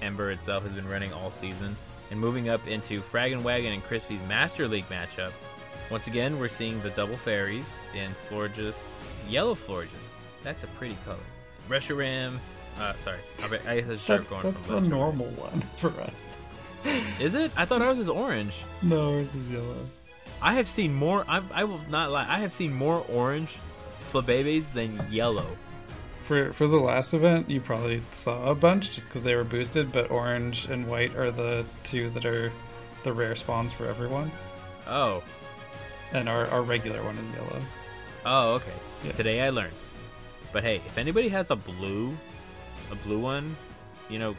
Ember itself has been running all season. And moving up into Frag and Wagon and Crispy's Master League matchup, once again we're seeing the double fairies in Florges, yellow Florges. That's a pretty color. Reshiram, uh, sorry, I guess I should start That's going that's from the left to right. normal one for us. Is it? I thought ours was orange. No, ours is yellow. I have seen more. I, I will not lie. I have seen more orange flabebes than yellow. For for the last event, you probably saw a bunch just because they were boosted, but orange and white are the two that are the rare spawns for everyone, Oh, and our, our regular one is yellow. oh, okay. Yeah. Today I learned. But hey, if anybody has a blue, a blue one, you know,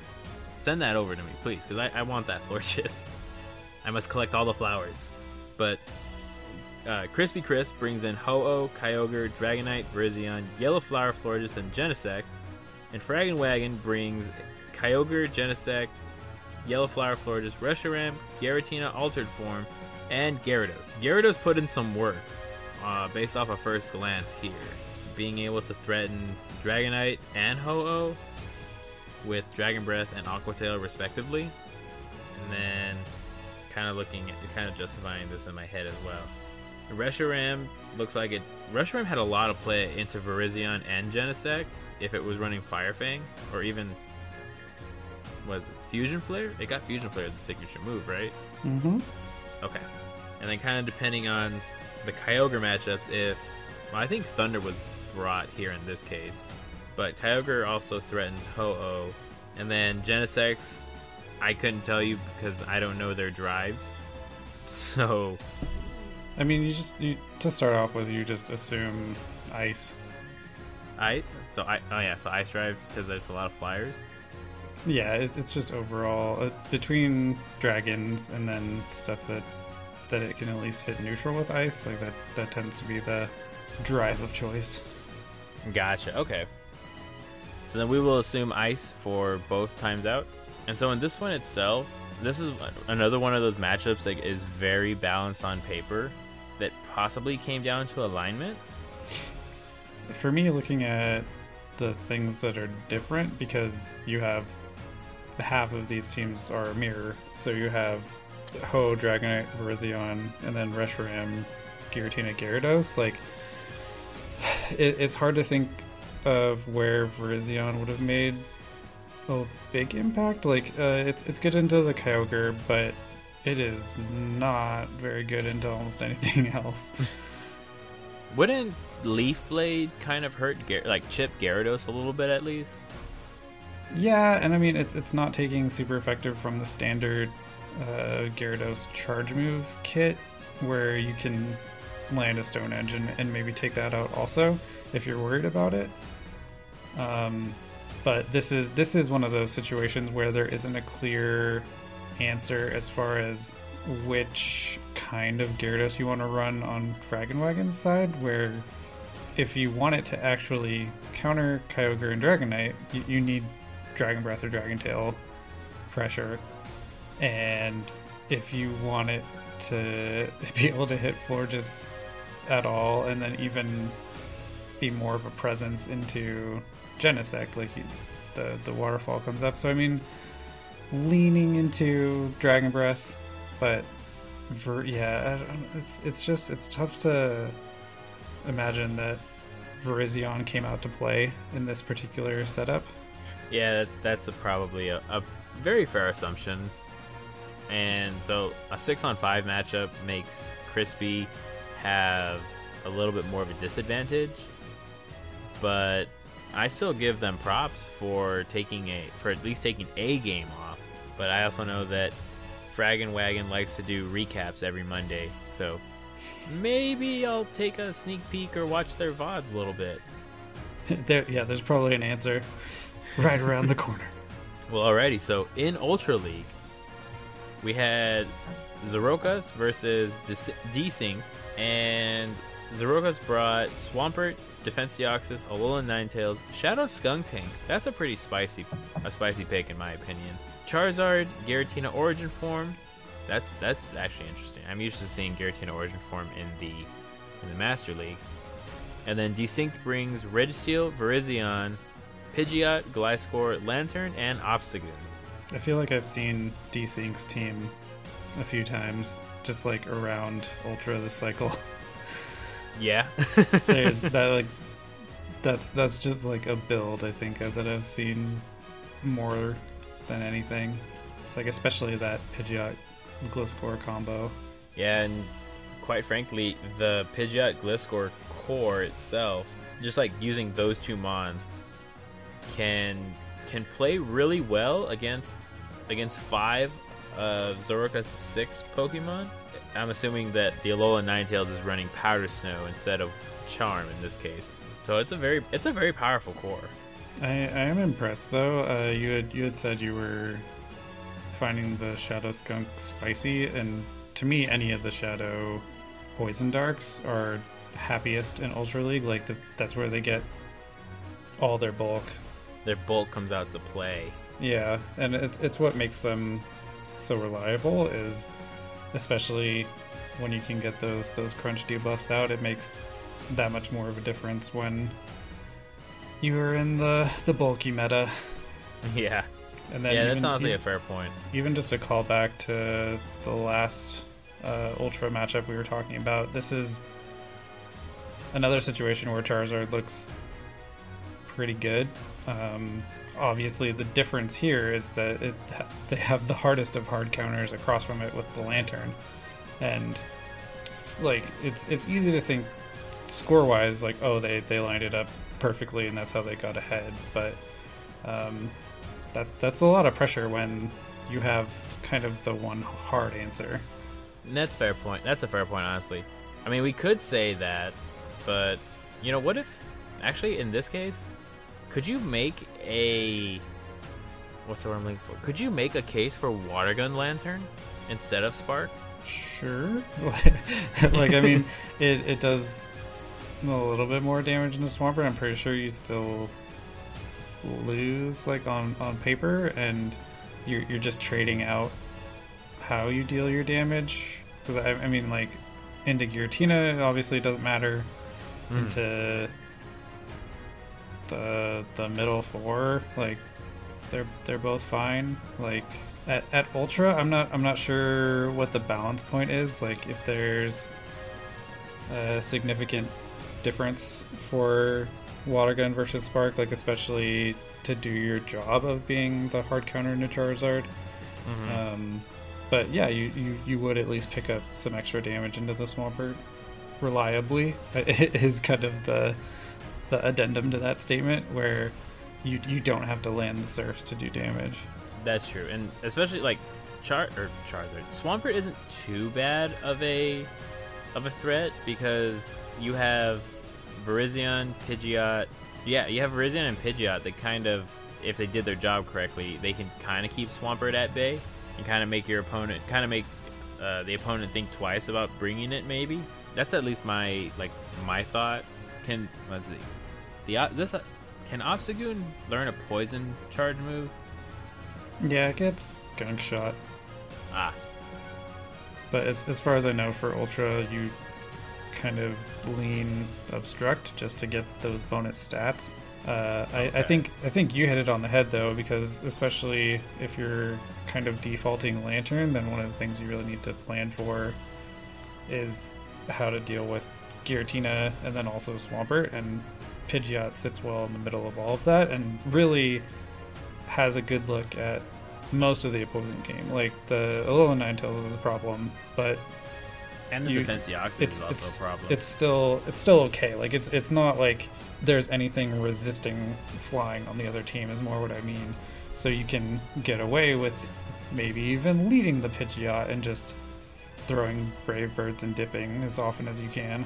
send that over to me, please, because I, I want that Florges. I must collect all the flowers. But uh, Crispy Crisp brings in Ho-Oh, Kyogre, Dragonite, Virizion, Yellow Flower Florges, and Genesect. And Frag Wagon brings Kyogre, Genesect, Yellow Flower Florges, Reshiram, Giratina Altered Form, and Gyarados. Gyarados put in some work uh, based off a first glance here. Being able to threaten Dragonite and Ho-Oh with Dragon Breath and Aqua Tail respectively. And then kind of looking at, kind of justifying this in my head as well. Reshiram looks like it. Reshiram had a lot of play into Virizion and Genesect if it was running Fire Fang or even was it Fusion Flare? It got Fusion Flare as a signature move, right? Mm-hmm. Okay. And then kind of depending on the Kyogre matchups, if well, I think Thunder was brought here in this case, but Kyogre also threatened Ho-Oh, and then Genesect, I couldn't tell you because I don't know their drives. So I mean, you just you to start off with, you just assume ice. I so I oh yeah so Ice Drive because there's a lot of flyers. Yeah, it, it's just overall uh, between dragons and then stuff that that it can at least hit neutral with ice. Like that, that tends to be the drive of choice. Gotcha. Okay. So then we will assume ice for both times out. And so in this one itself, this is another one of those matchups that is very balanced on paper that possibly came down to alignment. For me, looking at the things that are different, because you have half of these teams are a mirror, so you have Ho, Dragonite, Virizion, and then Reshiram, Giratina, Gyarados. Like, it, it's hard to think of where Virizion would have made a big impact. Like, uh, it's it's good into the Kyogre, but it is not very good into almost anything else. Wouldn't Leaf Blade kind of hurt, Gar- like chip Gyarados a little bit at least? yeah, and I mean it's it's not taking super effective from the standard uh, Gyarados charge move kit, where you can land a Stone Edge and, and maybe take that out also if you're worried about it. Um, but this is this is one of those situations where there isn't a clear answer as far as which kind of Gyarados you want to run on Dragon Dragonwagon's side. Where if you want it to actually counter Kyogre and Dragonite, you, you need Dragon Breath or Dragon Tail pressure, and if you want it to be able to hit Florges at all, and then even be more of a presence into Genesect, like the the waterfall comes up. So I mean, leaning into Dragon Breath, but ver- yeah, it's it's just it's tough to imagine that Virizion came out to play in this particular setup. Yeah, that's a, probably a, a very fair assumption. And so a six on five matchup makes Crispy have a little bit more of a disadvantage. But I still give them props for taking a for at least taking a game off. But I also know that Fraggin' Wagon likes to do recaps every Monday, so maybe I'll take a sneak peek or watch their VODs a little bit. there, yeah, there's probably an answer right around the corner. Well, alrighty. So in Ultra League, we had Zerokas versus Desync, and Zerokas brought Swampert, Defenseoxys, Alolan Ninetales, Shadow Skuntank. That's a pretty spicy, a spicy pick in my opinion. Charizard, Giratina Origin Form. That's that's actually interesting. I'm used to seeing Giratina Origin Form in the in the Master League. And then Desync brings Registeel, Virizion, Pidgeot, Gliscor, Lanturn, and Obstagoon. I feel like I've seen Desync's team a few times, just like around Ultra this cycle. Yeah. There's that like that's that's just like a build I think of that I've seen more than anything. It's like especially that Pidgeot Gliscor combo. yeah, and quite frankly, the Pidgeot Gliscor core itself, just like using those two mons, can can play really well against against five of Zoroark's six Pokemon. I'm assuming that the Alola Ninetales is running Powder Snow instead of Charm in this case. So it's a very it's a very powerful core. I, I am impressed though. Uh, you had you had said you were finding the Shadow Skunk spicy, and to me, any of the Shadow Poison Darks are happiest in Ultra League. Like th- that's where they get all their bulk. Their bulk comes out to play. Yeah, and it, it's what makes them so reliable. Is especially when you can get those those crunch debuffs out, it makes that much more of a difference when you are in the the bulky meta. Yeah. And then yeah, that's even- honestly e- a fair point. even just a call back to the last uh, ultra matchup we were talking about, this is another situation where Charizard looks pretty good. Um, obviously, the difference here is that it, they have the hardest of hard counters across from it with the Lanturn, and it's like it's it's easy to think score wise like oh they they lined it up perfectly and that's how they got ahead, but um, that's that's a lot of pressure when you have kind of the one hard answer. And That's fair point. That's a fair point, honestly. I mean, we could say that, but you know, what if actually in this case, could you make a what's the word I'm looking for? Could you make a case for water gun Lanturn instead of spark? Sure. like I mean, it it does a little bit more damage in the Swampert. I'm pretty sure you still lose like on on paper, and you're you're just trading out how you deal your damage. Because I, I mean, like into Giratina, obviously it doesn't matter. Mm. Into the the middle four, like they're they're both fine. Like at, at Ultra, I'm not I'm not sure what the balance point is. Like if there's a significant difference for Water Gun versus Spark, like especially to do your job of being the hard counter to Charizard. Mhm. Um, but yeah, you, you, you would at least pick up some extra damage into the Swampert reliably. It is kind of the the addendum to that statement where you you don't have to land the surfs to do damage. That's true, and especially like Char or Charizard, Swampert isn't too bad of a of a threat because you have Virizion, Pidgeot. Yeah, you have Virizion and Pidgeot that kind of, if they did their job correctly, they can kind of keep Swampert at bay and kind of make your opponent, kind of make uh, the opponent think twice about bringing it. Maybe that's at least my like my thought. Can let's see, the uh, this uh, can Obstagoon learn a poison charge move? Yeah, it gets gunk shot. Ah, But as, as far as I know, for Ultra, you kind of lean obstruct just to get those bonus stats. Uh, I, I think I think you hit it on the head though, because especially if you're kind of defaulting Lanturn, then one of the things you really need to plan for is how to deal with Giratina and then also Swampert. And Pidgeot sits well in the middle of all of that and really has a good look at most of the opposing game. Like the Alolan Ninetales is a problem, but and the You- defense Deoxys it's is also it's a problem. it's still it's still okay. Like it's it's not like there's anything resisting flying on the other team is more what I mean. So you can get away with maybe even leading the Pidgeot and just throwing brave birds and dipping as often as you can.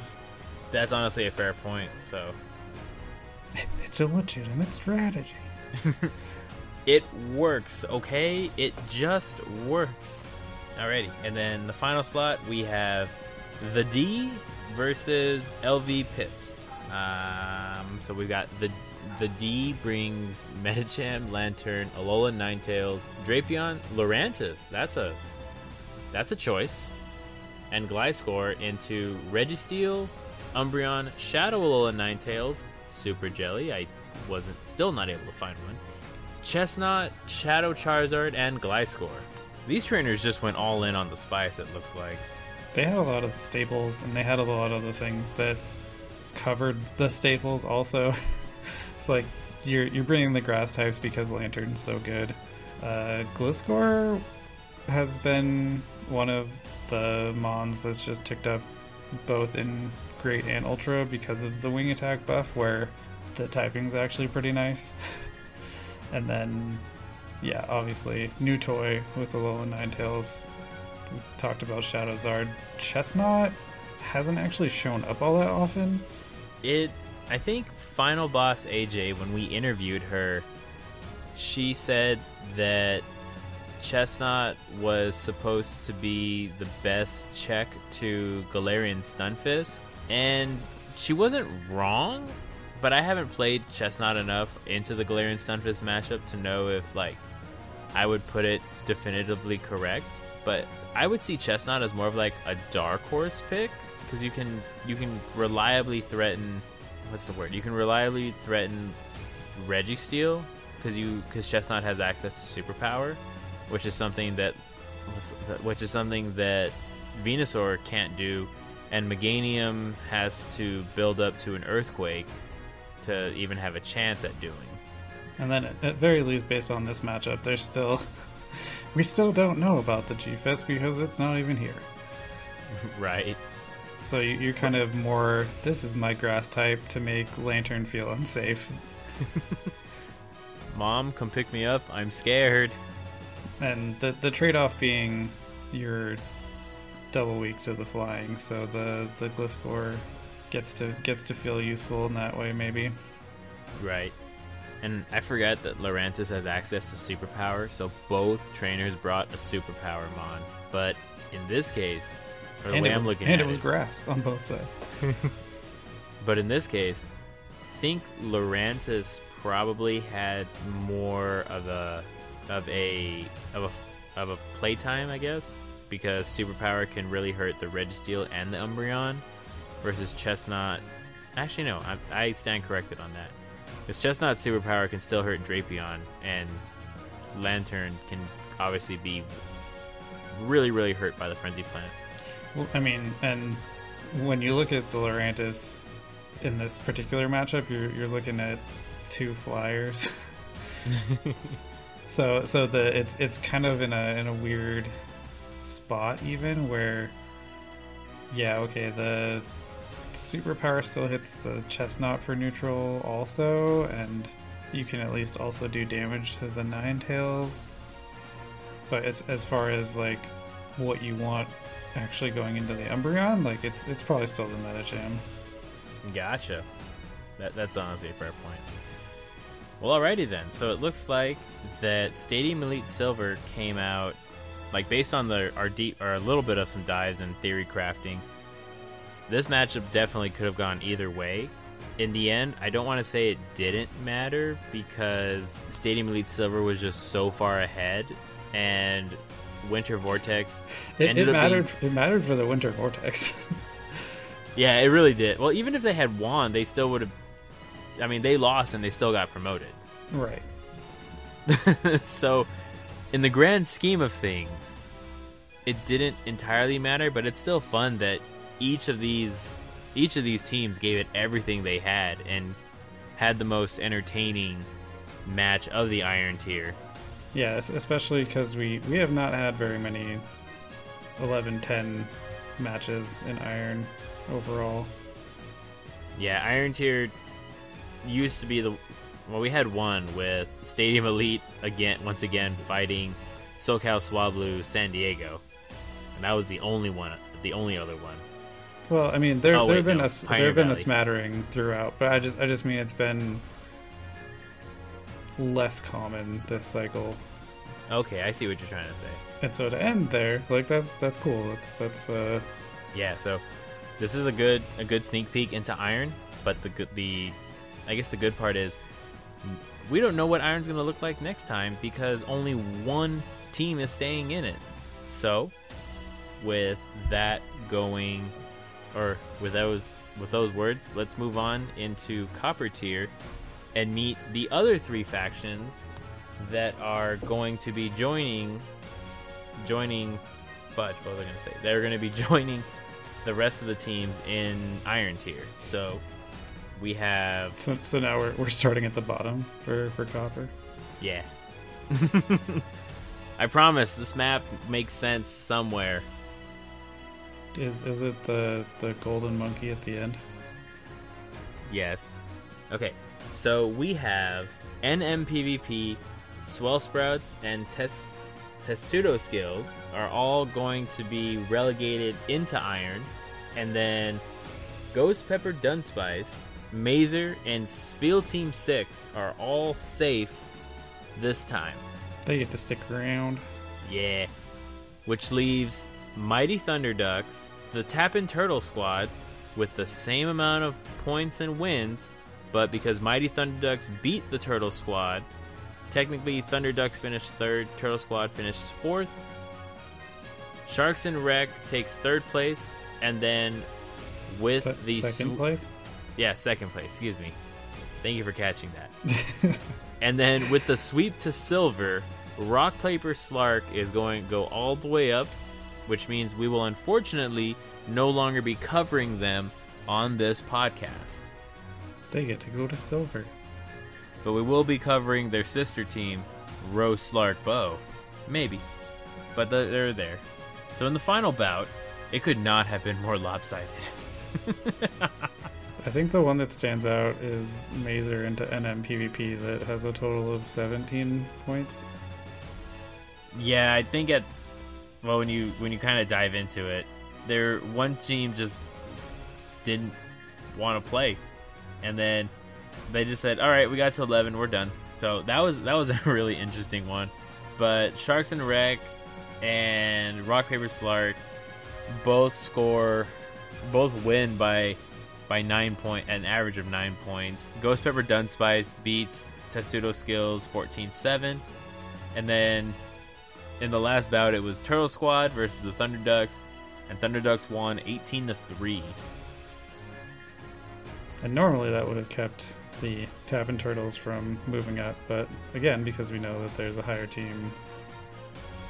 That's honestly a fair point. So It's a legitimate strategy. it works, okay? It just works. Alrighty, and then the final slot we have the D versus LV Pips. Um, so we've got the the D brings Medicham, Lanturn, Alolan Ninetales, Drapion, Lurantis. That's a that's a choice. And Gliscor into Registeel, Umbreon, Shadow Alolan Ninetales, Super Jelly. I wasn't still not able to find one. Chesnaught, Shadow Charizard, and Gliscor. These trainers just went all in on the spice, it looks like. They had a lot of the staples and they had a lot of the things that covered the staples also. it's like you're you're bringing the grass types because Lanturn's so good. Uh Gliscor has been one of the mons that's just ticked up both in Great and Ultra because of the wing attack buff where the typing's actually pretty nice. and then yeah, obviously new toy with the Alolan Ninetales we talked about Shadow Zard. Chesnaught hasn't actually shown up all that often. It, I think, Final Boss AJ, when we interviewed her, she said that Chesnaught was supposed to be the best check to Galarian Stunfisk, and she wasn't wrong. But I haven't played Chesnaught enough into the Galarian Stunfisk matchup to know if like I would put it definitively correct. But I would see Chesnaught as more of like a dark horse pick because you can you can reliably threaten what's the word? You can reliably threaten Registeel because you because Chesnaught has access to superpower, which is something that which is something that Venusaur can't do, and Meganium has to build up to an earthquake to even have a chance at doing. And then, at, very least, based on this matchup, there's still. we still don't know about the G-Fest because it's not even here. right. So you, you're kind of more. This is my grass type to make Lanturn feel unsafe. Mom, come pick me up. I'm scared. And the, the trade off being you're double weak to the flying, so the, the Gliscor gets to gets to feel useful in that way, maybe. Right. And I forget that Lurantis has access to superpower, so both trainers brought a superpower mon. But in this case, or the and way it I'm looking and at it was it, grass on both sides. but in this case, I think Lurantis probably had more of a of a of a of a playtime, I guess, because Superpower can really hurt the Registeel and the Umbreon, versus Chesnaught. Actually, no, I, I stand corrected on that. Because Chesnaught Superpower can still hurt Drapion, and Lanturn can obviously be really, really hurt by the Frenzy Plant. Well, I mean, and when you look at the Lurantis in this particular matchup, you're you're looking at two flyers. so so the it's it's kind of in a in a weird spot even where yeah okay the superpower still hits the Chesnaught for neutral also and you can at least also do damage to the nine tails but as, as far as like what you want actually going into the Umbreon, like it's it's probably still the Medicham. Gotcha. That, that's honestly a fair point. Well, alrighty then. So it looks like that Stadium Elite Silver came out, like based on the our deep or a little bit of some dives and theory crafting. This matchup definitely could have gone either way. In the end, I don't want to say it didn't matter because Stadium Elite Silver was just so far ahead, and Winter Vortex It, it up being- mattered. It mattered for the Winter Vortex. Yeah, it really did. Well, even if they had won, they still would have. I mean, they lost and they still got promoted. right. so, in the grand scheme of things, it didn't entirely matter, but it's still fun that each of these each of these teams gave it everything they had and had the most entertaining match of the Iron Tier. Yeah, especially because we we have not had very many 11-10 matches in Iron overall. Yeah, Iron Tier used to be the well, we had one with Stadium Elite again, once again fighting SoCal Swablu San Diego, and that was the only one, the only other one. Well, I mean, there Oh, there have been no, a s- there have been a smattering throughout, but I just I just mean it's been less common this cycle. Okay, I see what you're trying to say. And so to end there, like that's that's cool. That's that's uh Yeah, so this is a good a good sneak peek into Iron, but the the I guess the good part is we don't know what Iron's going to look like next time because only one team is staying in it. So, with that going or with those with those words, let's move on into Copper Tier and meet the other three factions that are going to be joining joining fudge what was i going to say they're going to be joining the rest of the teams in iron tier so we have so, so now we're we're starting at the bottom for for copper. yeah i promise this map makes sense somewhere Is is it the the golden monkey at the end? Yes. Okay, so we have NMPVP, Swell Sprouts, and Test Testudo skills are all going to be relegated into Iron, and then Ghost Pepper Dunspice, Mazer, and Spiel Team 6 are all safe this time. They get to stick around. Yeah. Which leaves Mighty Thunder Ducks, the Tappin Turtle Squad, with the same amount of points and wins, but because Mighty Thunder Ducks beat the Turtle Squad, technically Thunder Ducks finished third, Turtle Squad finishes fourth. Sharks and Wreck takes third place, and then with Se- the second sw- place. Yeah, second place. Excuse me. Thank you for catching that. and then with the sweep to silver, Rock Paper Slark is going to go all the way up, which means we will unfortunately no longer be covering them on this podcast. They get to go to silver. But we will be covering their sister team, Rose Slark Bow. Maybe. But the- they're there. So in the final bout, it could not have been more lopsided. I think the one that stands out is Mazer into NM PvP that has a total of 17 points. Yeah, I think at well when you when you kind of dive into it, there one team just didn't want to play, and then they just said, "All right, we got to eleven, we're done." So that was that was a really interesting one. But Sharks and Wreck and Rock Paper Slark both score, both win by by nine point, an average of nine points. Ghost Pepper Dunspice beats Testudo Skills 14-7. and then in the last bout, it was Turtle Squad versus the Thunder Ducks, and Thunder Ducks won 18 to three. And normally that would have kept the Tappan Turtles from moving up, but again, because we know that there's a higher team,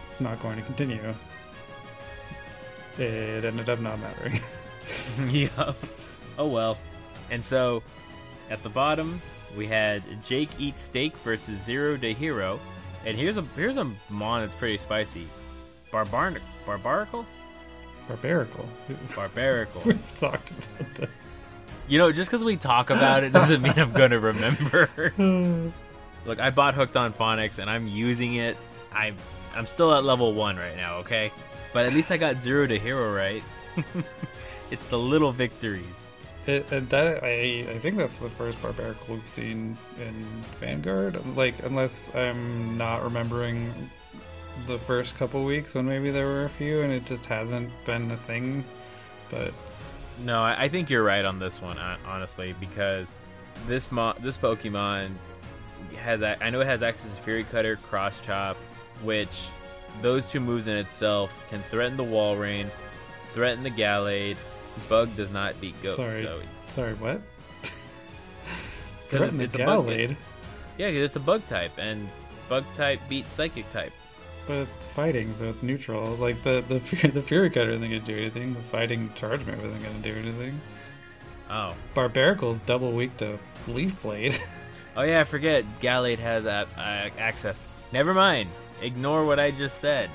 it's not going to continue. It ended up not mattering. yeah. Oh well. And so, at the bottom, we had Jake Eats Steak versus Zero to Hero, and here's a here's a mon that's pretty spicy. Barbar barbarical, Barbarical. barbarical. We've talked about this. you know, just because we talk about it doesn't mean I'm gonna remember. Look, I bought Hooked on Phonics, and I'm using it. I'm I'm still at level one right now. Okay, but at least I got Zero to Hero right. it's the little victories. It, that I I think that's the first barbaric we've seen in Vanguard. Like unless I'm not remembering the first couple weeks when maybe there were a few and it just hasn't been a thing. But No, I, I think you're right on this one, honestly, because this mo- this Pokemon has I know it has access to Fury Cutter, Cross Chop, which those two moves in itself can threaten the Walrein, threaten the Gallade. Bug does not beat Ghost, Sorry. so sorry, what? 'Cause Threaten it's a bug Yeah, it's a Bug type, and Bug type beats Psychic type. but fighting, so it's neutral. Like the the the Fury Cutter isn't going to do anything. The fighting charge move isn't going to do anything. Oh, Barbarical's double weak to Leaf Blade. oh yeah, I forget Gallade has that uh, access. Never mind. Ignore what I just said.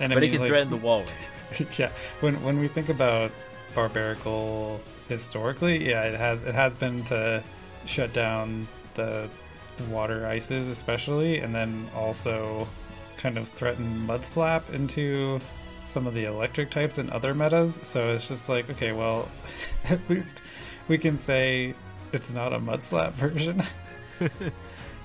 and I but it can like- threaten the wall. yeah, when when we think about barbarical historically, yeah, it has it has been to shut down the water ices, especially, and then also kind of threaten mudslap into some of the electric types and other metas. So it's just like, okay, well, at least we can say it's not a mudslap version.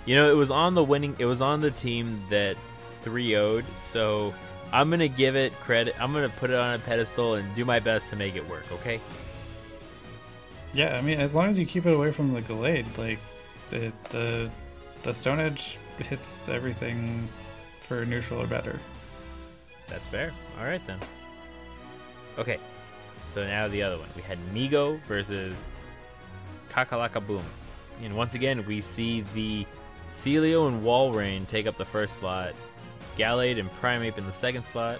You know, it was on the winning. It was on the team that 3 0'd. So I'm gonna give it credit. I'm gonna put it on a pedestal and do my best to make it work. Okay. yeah, I mean, as long as you keep it away from the Gallade, like the the the Stone Edge hits everything for neutral or better. That's fair. All right then. Okay. So now the other one. We had Migo versus Kakalaka Boom. And once again, we see the Sealeo and Walrein take up the first slot, Gallade and Primeape in the second slot,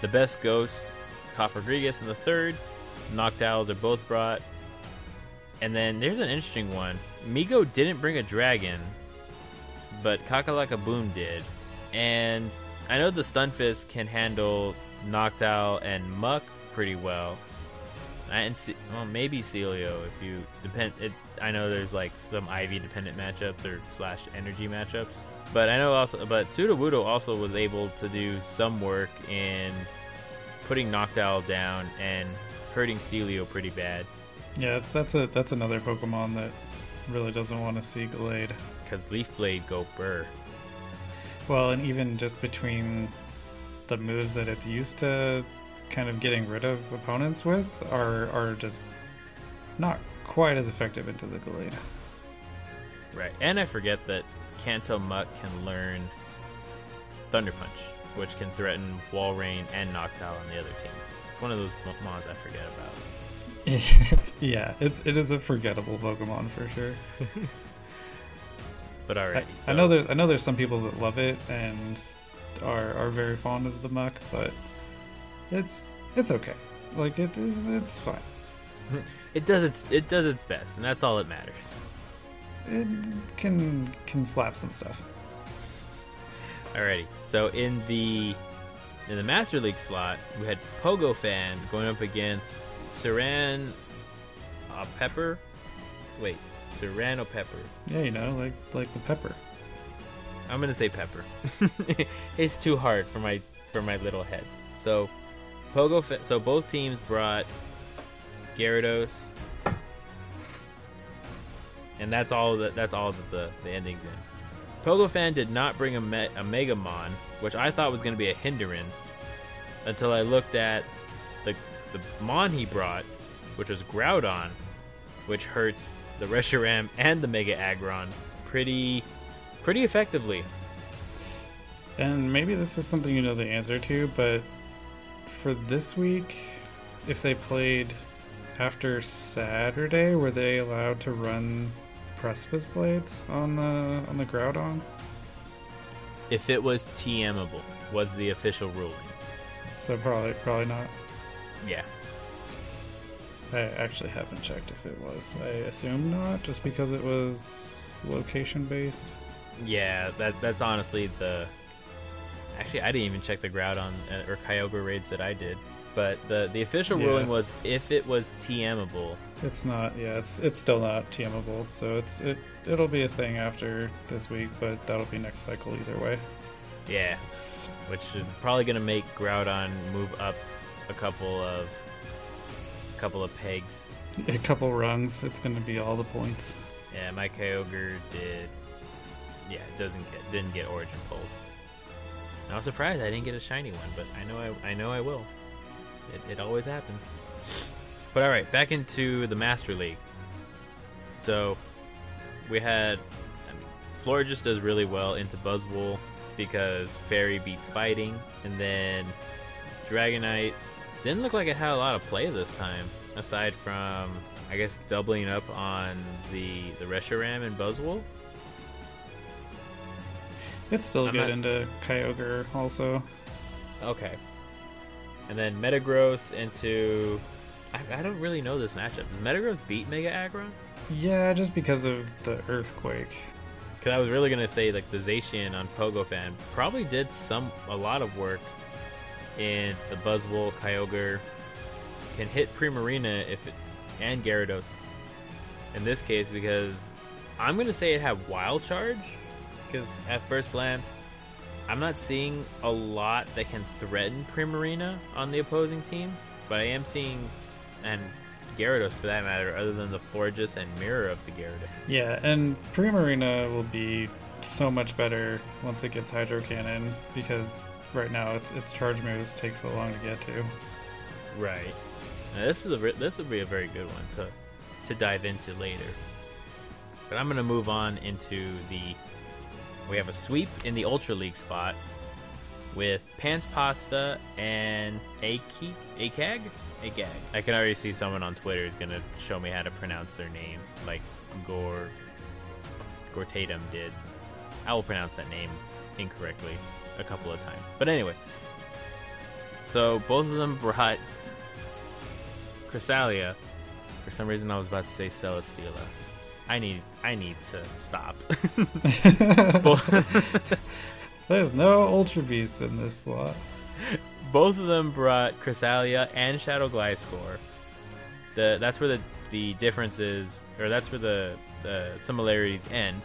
the best Ghost, Cofagrigus in the third, Noctowls are both brought. And then there's an interesting one. Migo didn't bring a dragon, but Kakalaka Boom did. And I know the Stunfisk can handle Noctowl and Muk pretty well. And well, maybe Sealeo if you depend. It, I know there's like some IV dependent matchups or slash energy matchups, but I know also. But Sudowoodo also was able to do some work in putting Noctowl down and hurting Sealeo pretty bad Yeah, that's a that's another Pokemon that really doesn't want to see Gallade. because Leaf Blade go burr. Well, and even just between the moves that it's used to kind of getting rid of opponents with are are just not quite as effective into the Gallade. Right, and I forget that Kanto Muk can learn Thunder Punch, which can threaten Walrein and Noctowl on the other team. It's one of those mo- mons I forget about. yeah, it's it is a forgettable Pokemon for sure. But I, alrighty, I know there I know there's some people that love it and are are very fond of the Muk, but it's it's okay. Like it it's fine. it does its it does its best, and that's all that matters. It can can slap some stuff. Alrighty, so in the in the Master League slot, we had Pogo Fan going up against Saran uh, Pepper. Wait, Serrano Pepper. Yeah, you know, like like the pepper. I'm gonna say Pepper. it's too hard for my for my little head. So, Pogo. Fa- so both teams brought Gyarados, and that's all that that's all that the the endings in. Pogo fan did not bring a, me- a Megamon, which I thought was gonna be a hindrance, until I looked at the the Mon he brought, which was Groudon, which hurts the Reshiram and the Mega Aggron pretty pretty effectively. And maybe this is something you know the answer to, but for this week, if they played after Saturday, were they allowed to run precipice blades on the on the Groudon? If it was TMable, was the official ruling. So probably probably not. Yeah. I actually haven't checked if it was. I assume not, just because it was location based. Yeah, that that's honestly the. Actually, I didn't even check the Groudon uh, or Kyogre raids that I did, but the the official Yeah. ruling was if it was TMable. It's not. Yeah, it's it's still not TMable. So it's it it'll be a thing after this week, but that'll be next cycle either way. Yeah, which is probably gonna make Groudon move up a couple of a couple of pegs. A couple rungs, it's going to be all the points. Yeah, my Kyogre did. Yeah, it doesn't get didn't get Origin Pulse. I was surprised I didn't get a shiny one, but I know I I know I will. It, it always happens. But all right, back into the Master League. So we had I mean, Flora just does really well into Buzzwole because Fairy beats Fighting, and then Dragonite didn't look like it had a lot of play this time, aside from I guess doubling up on the the Reshiram and Buzzwole. It's still I'm good not- into Kyogre also. Okay. And then Metagross into. I, I don't really know this matchup. Does Metagross beat Mega Aggron? Yeah, just because of the earthquake. Because I was really gonna say like the Zacian on PogoFan probably did some a lot of work in the Buzzwole Kyogre can hit Primarina if it and Gyarados in this case because I'm gonna say it had Wild Charge because at first glance I'm not seeing a lot that can threaten Primarina on the opposing team, but I am seeing and Gyarados for that matter, other than the Florges and Mirror of the Gyarados. Yeah, and Primarina will be so much better once it gets Hydro Cannon because right now its its charge moves take so long to get to. Right. Now, this is a this would be a very good one to to dive into later. But I'm gonna move on into the. We have a sweep in the Ultra League spot with Pants Pasta and Aki Akag Akag. I can already see someone on Twitter is gonna show me how to pronounce their name, like Gore Gore Tatum did. I will pronounce that name incorrectly a couple of times. But anyway, so both of them brought Cresselia. For some reason, I was about to say Celesteela. I need, I need to stop. There's no Ultra Beasts in this slot. Both of them brought Cresselia and Shadow Gliscor. The that's where the the difference is, or that's where the the similarities end.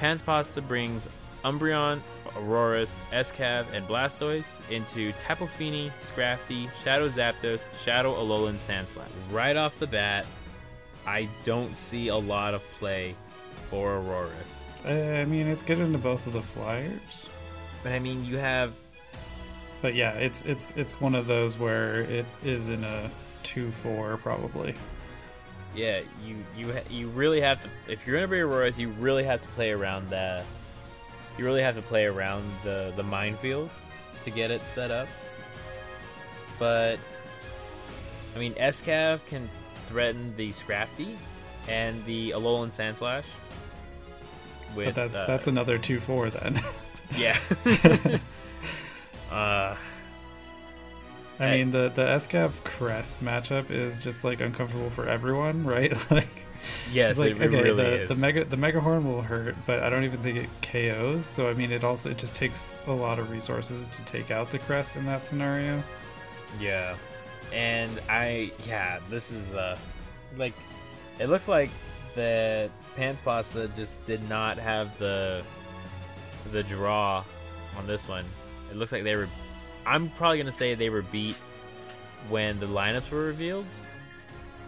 Panspasta brings Umbreon, Aurorus, Escav, and Blastoise into Tapu Fini, Scrafty, Shadow Zapdos, Shadow Alolan Sandslash. Right off the bat, I don't see a lot of play for Aurorus. I mean, it's good into both of the flyers, But I mean, you have but yeah, it's it's it's one of those where it is in a two four probably. Yeah, you you you really have to if you're gonna be Aurorus, you really have to play around the you really have to play around the the minefield to get it set up. But I mean, Escav can threaten the Scrafty and the Alolan Sandslash. With but that's uh, that's another two four then. yeah. uh, I mean, the the Escav Crest matchup is just like uncomfortable for everyone, right? like, yes, it's like okay, really the is. the mega the Megahorn will hurt, but I don't even think it KOs. So I mean, it also it just takes a lot of resources to take out the Crest in that scenario. Yeah. And I yeah, this is uh like it looks like the Panspasa just did not have the the draw on this one. It looks like they were I'm probably going to say they were beat when the lineups were revealed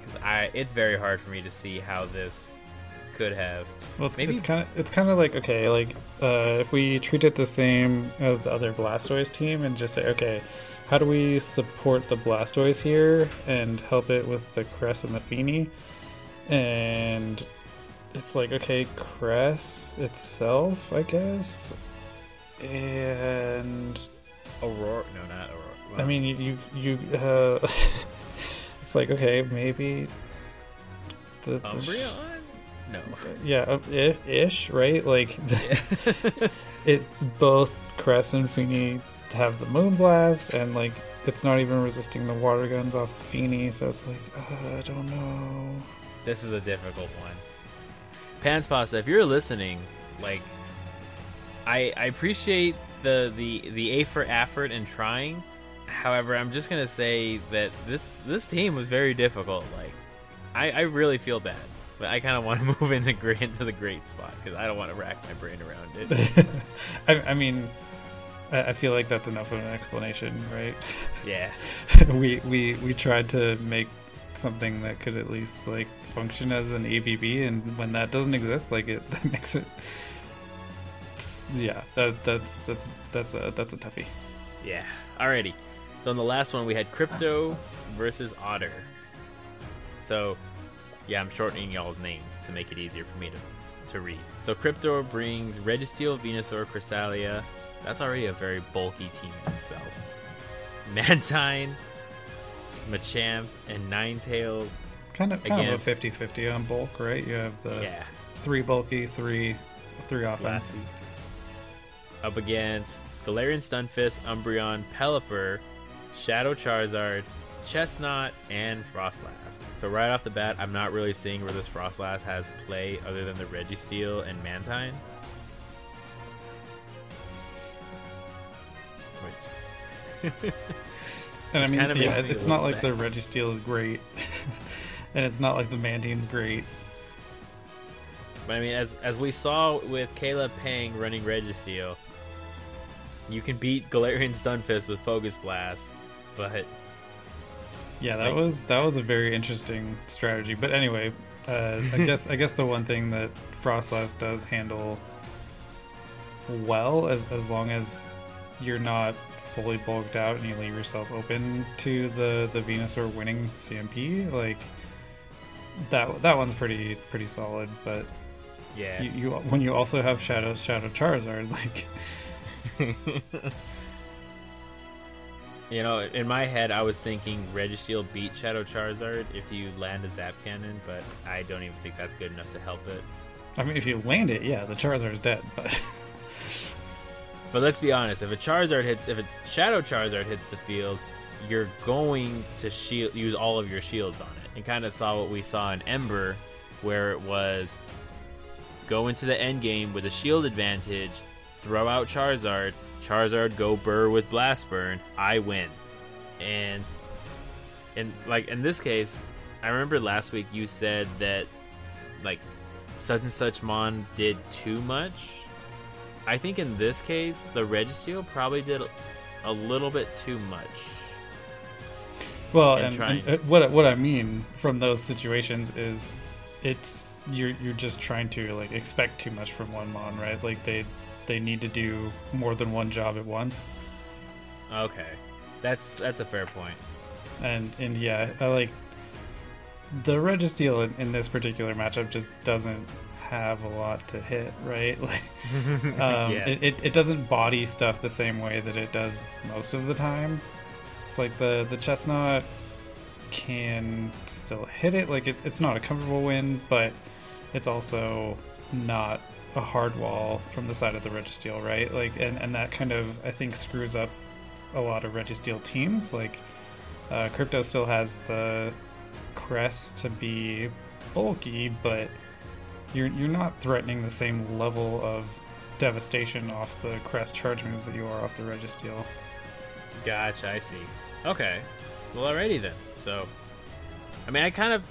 cuz I it's very hard for me to see how this could have. Well, it's Maybe- it's kind of it's kind of like okay, like uh, if we treat it the same as the other Blastoise team and just say okay, how do we support the Blastoise here and help it with the Cress and the Fini? And it's like okay, Cress itself, I guess. And Aurora? No, not Aurora. I mean, you you, you uh, it's like okay, maybe the, the Umbreon? No. yeah, i- ish, right? Like it both Crest and Fini have the Moonblast, and like it's not even resisting the water guns off the Fini, so it's like uh, I don't know. This is a difficult one. Pants Pasta, if you're listening, like, I I appreciate the the the A for effort and trying. However, I'm just gonna say that this this team was very difficult. Like, I I really feel bad, but I kind of want to move into great into the great spot because I don't want to rack my brain around it. I, I mean, I, I feel like that's enough of an explanation, right? yeah, we we we tried to make something that could at least like function as an ABB, and when that doesn't exist, like it that makes it. It's- yeah, that that's that's that's a that's a toughie. yeah. Alrighty. So in the last one we had Crypto versus Otter. So yeah, I'm shortening y'all's names to make it easier for me to to read. So Crypto brings Registeel, Venusaur, Cresselia. That's already a very bulky team in itself. Mantine, Machamp, and Ninetales. Kind of kind Against- of a 50-50 on bulk, right? You have the Yeah, three bulky, three three offense. Lassie. Up against Galarian Stunfisk, Umbreon, Pelipper, Shadow Charizard, Chesnaught, and Froslass. So right off the bat, I'm not really seeing where this Froslass has play other than the Registeel and Mantine. Which And I mean, yeah, makes me a it's not little like the Registeel is great, and it's not like the Mantine's great. But I mean, as as we saw with Caleb Pang running Registeel, you can beat Galarian Stunfisk with Focus Blast, but Yeah, that Like- was that was a very interesting strategy. But anyway, uh, I guess I guess the one thing that Froslass does handle well, as as long as you're not fully bulked out and you leave yourself open to the the Venusaur winning CMP, like that that one's pretty pretty solid. But yeah, you, you when you also have Shadow Shadow Charizard, like You know, in my head, I was thinking Registeel beat Shadow Charizard if you land a Zap Cannon, but I don't even think that's good enough to help it. I mean, if you land it, yeah, the Charizard's dead. But But let's be honest, if a Charizard hits, if a Shadow Charizard hits the field, you're going to shield, use all of your shields on it. And kind of saw what we saw in Ember, where it was go into the end game with a shield advantage, throw out Charizard, Charizard go burr with Blast Burn, I win. And in like in this case, I remember last week you said that like such and such mon did too much. I think in this case, the Registeel probably did a little bit too much. Well, and and, and, uh, what what I mean from those situations is, it's you're you're just trying to like expect too much from one mon, right? Like they they need to do more than one job at once, Okay, that's that's a fair point. and and yeah, I like the Registeel in, in this particular matchup just doesn't have a lot to hit, right? Like um, yeah, it, it, it doesn't body stuff the same way that it does most of the time. It's like the the Chesnaught can still hit it. Like it's it's not a comfortable win, but it's also not a hard wall from the side of the Registeel, right? Like and, and that kind of I think screws up a lot of Registeel teams. Like uh, Crypto still has the crest to be bulky, but you're you're not threatening the same level of devastation off the crest charge moves that you are off the Registeel. gotcha. I see. Okay, well, alrighty then. So, I mean, I kind of,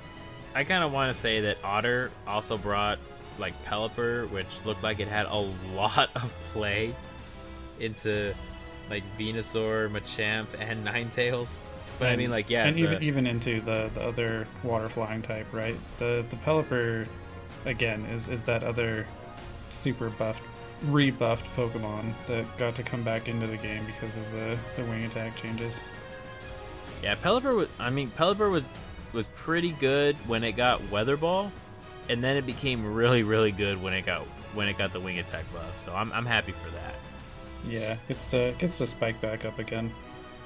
I kind of want to say that Otter also brought like Pelipper, which looked like it had a lot of play into like Venusaur, Machamp, and Ninetales. But I mean, like, yeah, and the- even even into the the other water flying type, right? The the Pelipper again is is that other super buffed rebuffed Pokemon that got to come back into the game because of the the wing attack changes. Yeah, Pelipper was. I mean, Pelipper was was pretty good when it got Weather Ball, and then it became really, really good when it got when it got the Wing Attack buff. So I'm I'm happy for that. Yeah, gets to gets to spike back up again.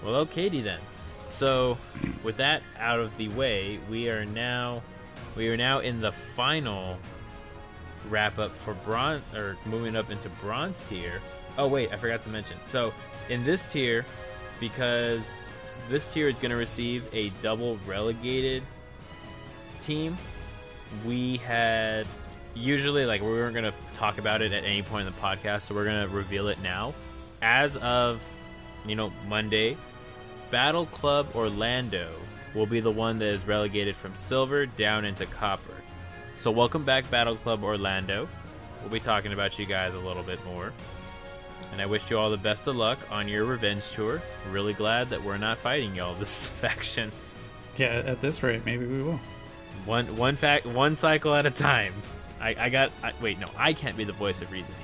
Well, okaydy then. So, with that out of the way, we are now we are now in the final wrap up for bronze or moving up into bronze tier. Oh wait, I forgot to mention. So, in this tier, because this tier is going to receive a double relegated team, we had usually like we weren't to talk about it at any point in the podcast, so we're to reveal it now. As of you know Monday, Battle Club Orlando will be the one that is relegated from silver down into copper. So, welcome back, Battle Club Orlando. We'll be talking about you guys a little bit more. And I wish you all the best of luck on your revenge tour. Really glad that we're not fighting y'all this faction. Yeah, at this rate, maybe we will. One one fact, one cycle at a time. I, I got. I, wait, no, I can't be the voice of reasoning.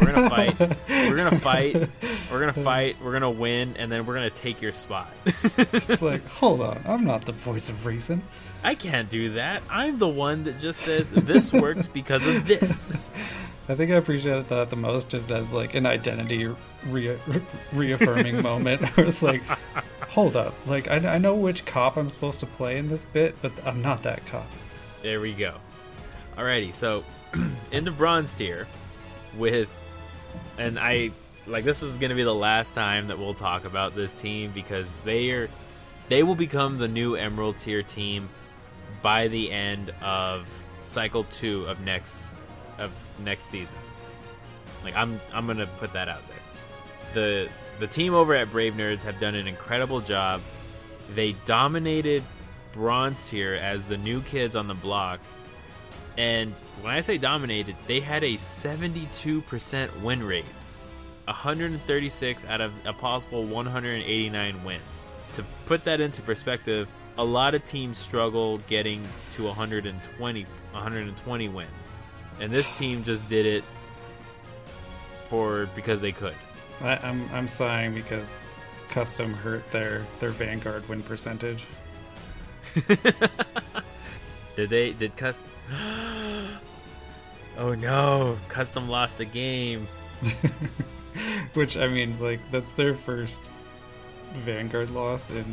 We're gonna fight. We're gonna fight. We're gonna fight. We're gonna win, and then we're gonna take your spot. It's like, hold on, I'm not the voice of reason. I can't do that. I'm the one that just says this works because of this. I think I appreciate that the most just as like an identity re- reaffirming moment. Where it's like, hold up, like I, I know which cop I'm supposed to play in this bit, but I'm not that cop. There we go. Alrighty, so in the bronze tier, with, and I like this is gonna be the last time that we'll talk about this team because they are, they will become the new Emerald tier team by the end of cycle two of next of next season. Like I'm I'm gonna put that out there. The the team over at Brave Nerds have done an incredible job. They dominated bronze tier as the new kids on the block. And when I say dominated, they had a 72% win rate. 136 out of a possible 189 wins. To put that into perspective, a lot of teams struggle getting to 120 120 wins. And this team just did it for because they could. I, I'm I'm sighing because custom hurt their their Vanguard win percentage. Did they did custom Oh no, custom lost a game. Which I mean, like that's their first Vanguard loss in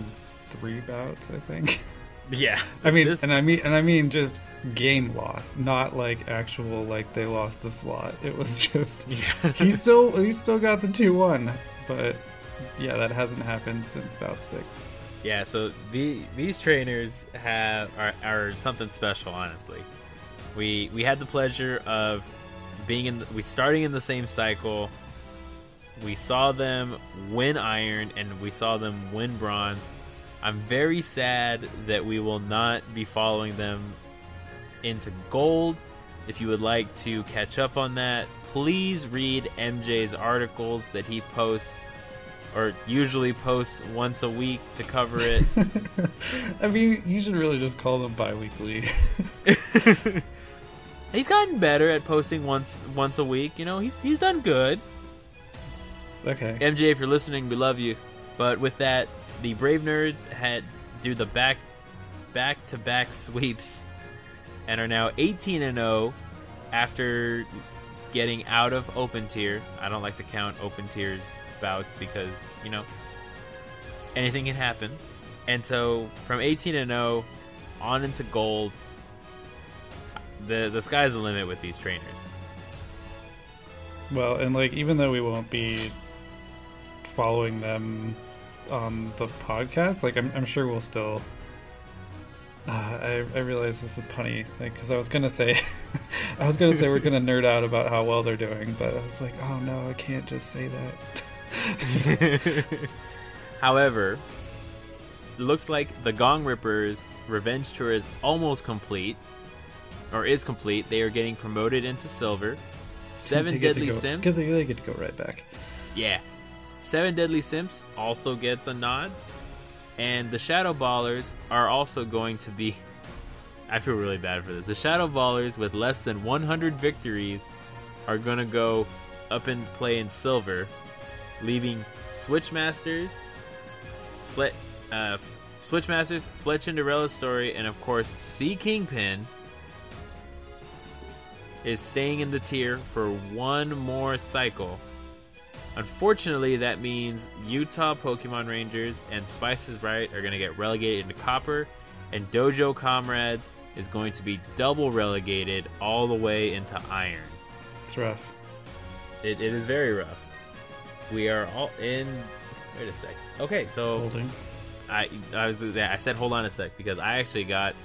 three bouts, I think. Yeah. I mean, this, and I mean, and I mean just game loss, not like actual like they lost the slot. It was just yeah. he still he still got the two one, but yeah, that hasn't happened since about six. Yeah, so the these trainers have are, are something special, honestly. We we had the pleasure of being in the, we starting in the same cycle. We saw them win iron and we saw them win bronze. I'm very sad that we will not be following them into gold. If you would like to catch up on that, please read MJ's articles that he posts or usually posts once a week to cover it. I mean, you should really just call them bi-weekly. he's gotten better at posting once once a week. You know, he's he's done good. okay. MJ, if you're listening, we love you. But with that, the Brave Nerds had do the back back to back sweeps and are now 18 and 0 after getting out of open tier. I don't like to count open tiers bouts because, you know, anything can happen. And so from 18 and 0 on into gold, the the sky's the limit with these trainers. Well, and like even though we won't be following them on the podcast, like I'm, I'm sure we'll still. Uh, I I realize this is punny because I was gonna say, I was gonna say we're gonna nerd out about how well they're doing, but I was like, oh no, I can't just say that. However, it looks like the Gong Rippers Revenge Tour is almost complete, or is complete. They are getting promoted into silver. Seven They get to Deadly Simps. Because they, they get to go right back. Yeah. Seven Deadly Simps also gets a nod. And the Shadow Ballers are also going to be. I feel really bad for this. The Shadow Ballers, with less than 100 victories, are going to go up and play in silver, leaving Switchmasters, Fle- uh, Switchmasters, Fletch Cinderella's story, and of course, Sea Kingpin is staying in the tier for one more cycle. Unfortunately, that means Utah Pokemon Rangers and Spices Bright are going to get relegated into Copper, and Dojo Comrades is going to be double relegated all the way into Iron. It's rough. It, it is very rough. We are all in. Wait a sec. Okay, so Holding. I I was I said hold on a sec because I actually got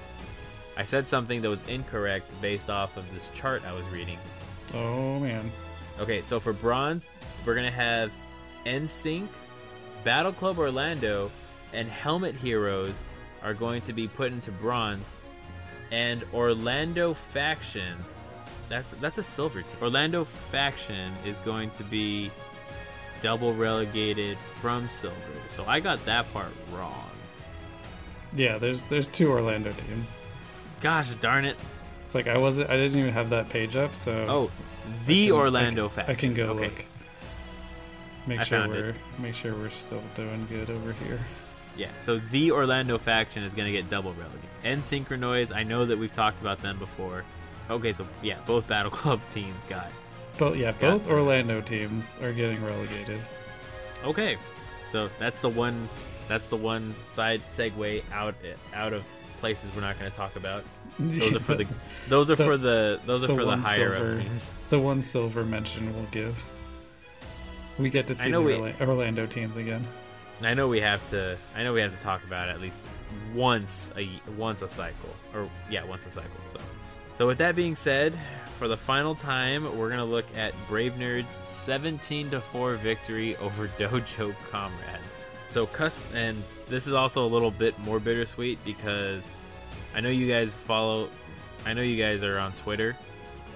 I said something that was incorrect based off of this chart I was reading. Oh man. Okay, so for bronze, we're gonna have NSYNC, Battle Club Orlando, and Helmet Heroes are going to be put into bronze, and Orlando Faction. That's that's a silver team. Orlando Faction is going to be double relegated from silver. So I got that part wrong. Yeah, there's there's two Orlando teams. Gosh darn it! It's like I wasn't I didn't even have that page up, so Oh, the can- Orlando I can, Faction. I can go okay. look. Make I sure we're make sure we're still doing good over here. Yeah, so the Orlando faction is going to get double relegated. And Synchronize, I know that we've talked about them before. Okay, so yeah, both Battle Club teams got. But yeah, both. Orlando teams are getting relegated. Okay, so that's the one. That's the one side segue out out of places we're not going to talk about. Those are for the. Those are The- for the. Those are the for the higher up teams. the one silver mention we'll give. We get to see the we- Orlando teams again. I know we have to. I know we have to talk about it at least once a once a cycle, or yeah, once a cycle. So, so with that being said, for the final time, we're gonna look at Brave Nerds' 17 to four victory over Dojo Comrades. So, cuss, and this is also a little bit more bittersweet because I know you guys follow. I know you guys are on Twitter,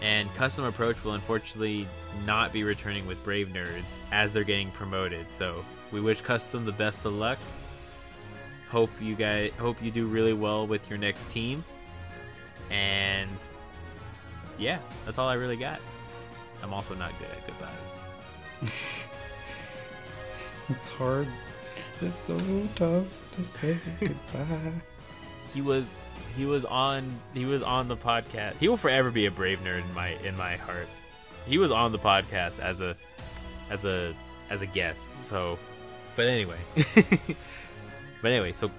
and Custom Approach will unfortunately not be returning with Brave Nerds as they're getting promoted. So we wish Custom the best of luck. Hope you guys hope you do really well with your next team. And yeah, that's all I really got. I'm also not good at goodbyes. It's hard. It's so tough to say goodbye. He was he was on he was on the podcast. He will forever be a brave nerd in my in my heart. He was on the podcast as a as a as a guest. So but anyway. but anyway, so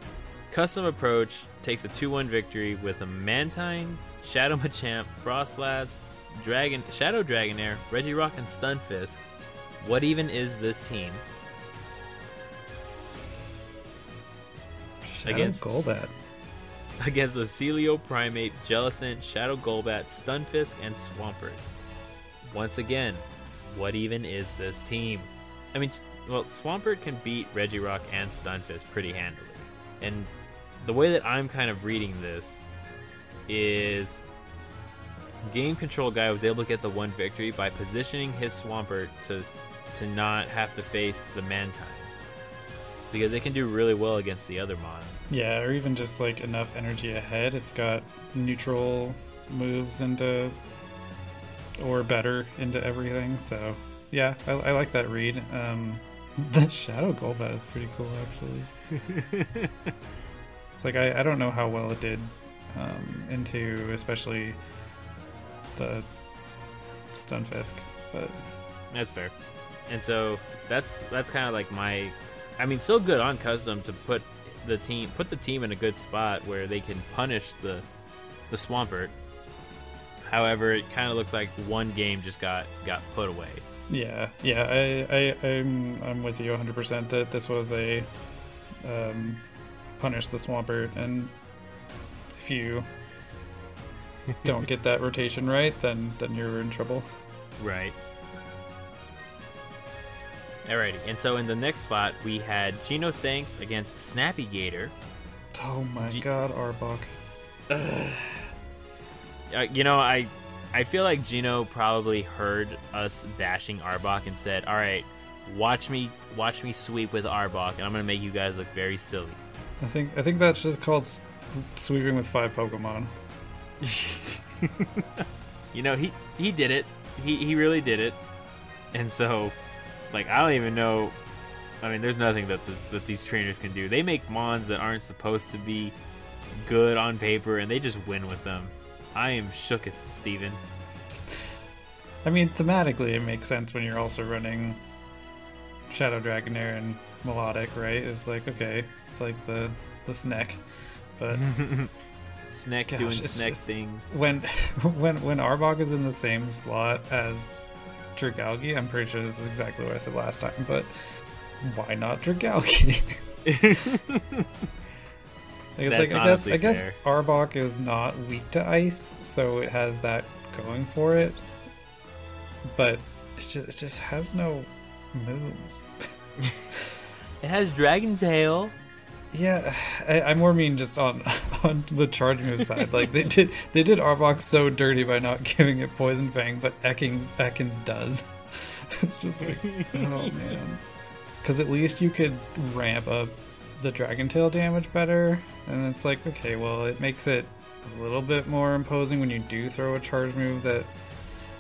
custom approach takes a 2-1 victory with a Mantine, Shadow Machamp, Froslass, Dragon Shadow Dragonair, Regirock and Stunfisk. What even is this team? Shadow Against- Golbat. against the Sealeo Primeape, Jellicent, Shadow Golbat, Stunfisk, and Swampert. Once again, what even is this team? I mean, well, Swampert can beat Regirock and Stunfisk pretty handily. And the way that I'm kind of reading this is Game Control Guy was able to get the one victory by positioning his Swampert to to not have to face the Mantine. Because it can do really well against the other mons. Yeah, or even just like enough energy ahead. It's got neutral moves into or better into everything. So yeah, I, I like that read. Um, the Shadow Golbat is pretty cool actually. it's like I, I don't know how well it did um, into especially the Stunfisk, but That's fair. And so that's that's kind of like my I mean still good on custom to put the team put the team in a good spot where they can punish the the Swampert. However, it kind of looks like one game just got got put away. Yeah, yeah, I, I, I'm, I'm with you 100% that this was a um, punish the Swampert, and if you don't get that rotation right, then then you're in trouble. Right. Alrighty, and so in the next spot we had Gino Thanks against Snappy Gator. Oh my G- God, Arbok. Uh, you know, I I feel like Gino probably heard us bashing Arbok and said, "All right, watch me watch me sweep with Arbok, and I'm gonna make you guys look very silly." I think I think that's just called sweeping with five Pokemon. you know, he he did it. He he really did it. And so, like, I don't even know. I mean, there's nothing that this that these trainers can do. They make mons that aren't supposed to be good on paper, and they just win with them. I am shooketh, Steven. I mean, thematically, it makes sense when you're also running Shadow Dragonair and Milotic, right? It's like okay, it's like the the snack, but Snack doing snack things. when when when Arbok is in the same slot as Dragalge, I'm pretty sure this is exactly what I said last time, but why not Dragalge? Like, it's That's like I guess honestly I guess. Arbok is not weak to ice, so it has that going for it. But it just it just has no moves. It has Dragon Tail. Yeah, I, I more mean just on on the charge move side. Like they did they did Arbok so dirty by not giving it Poison Fang, but Ekans Ekans does. it's just like oh man, because at least you could ramp up the Dragon Tail damage better, and it's like okay, well it makes it a little bit more imposing when you do throw a charge move that.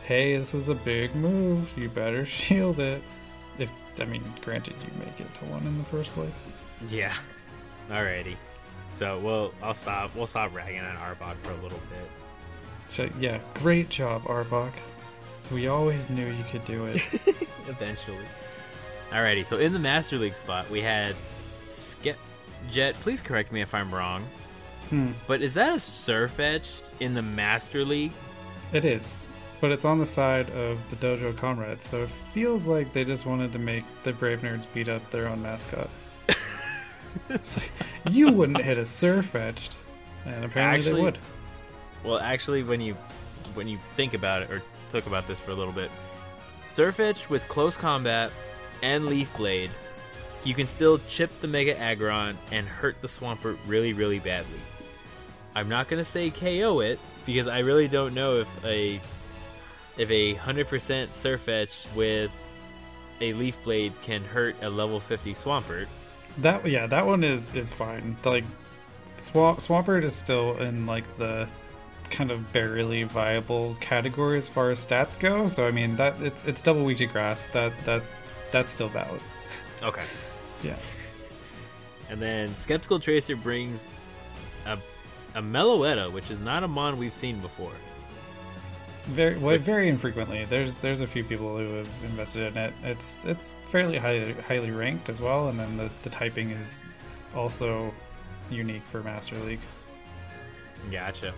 Hey, this is a big move. You better shield it. If I mean, granted, you make it to one in the first place. Yeah. Alrighty. So we'll I'll stop we'll stop ragging on Arbok for a little bit. So yeah, great job, Arbok. We always knew you could do it. Eventually. Alrighty, so in the Master League spot we had Skep Jet, please correct me if I'm wrong. Hmm. But is that a Sirfetch'd in the Master League? It is, but it's on the side of the Dojo Comrades, so it feels like they just wanted to make the Brave Nerds beat up their own mascot. It's like you wouldn't hit a Sirfetch'd, and apparently Actually- they would. Well, actually, when you when you think about it or talk about this for a little bit, Sirfetch'd with close combat and leaf blade, you can still chip the Mega Aggron and hurt the Swampert really, really badly. I'm not gonna say KO it because I really don't know if a if a hundred percent surf etch with a leaf blade can hurt a level 50 Swampert. That yeah, that one is is fine. Like Swamp Swampert is still in like the kind of barely viable category as far as stats go. So I mean that it's it's double to grass. That that that's still valid. Okay. Yeah. And then Skeptical Tracer brings a a Meloetta, which is not a mon we've seen before. Very well, Which- very infrequently. There's there's a few people who have invested in it. It's it's fairly highly highly ranked as well, and then the, the typing is also unique for Master League. Gotcha.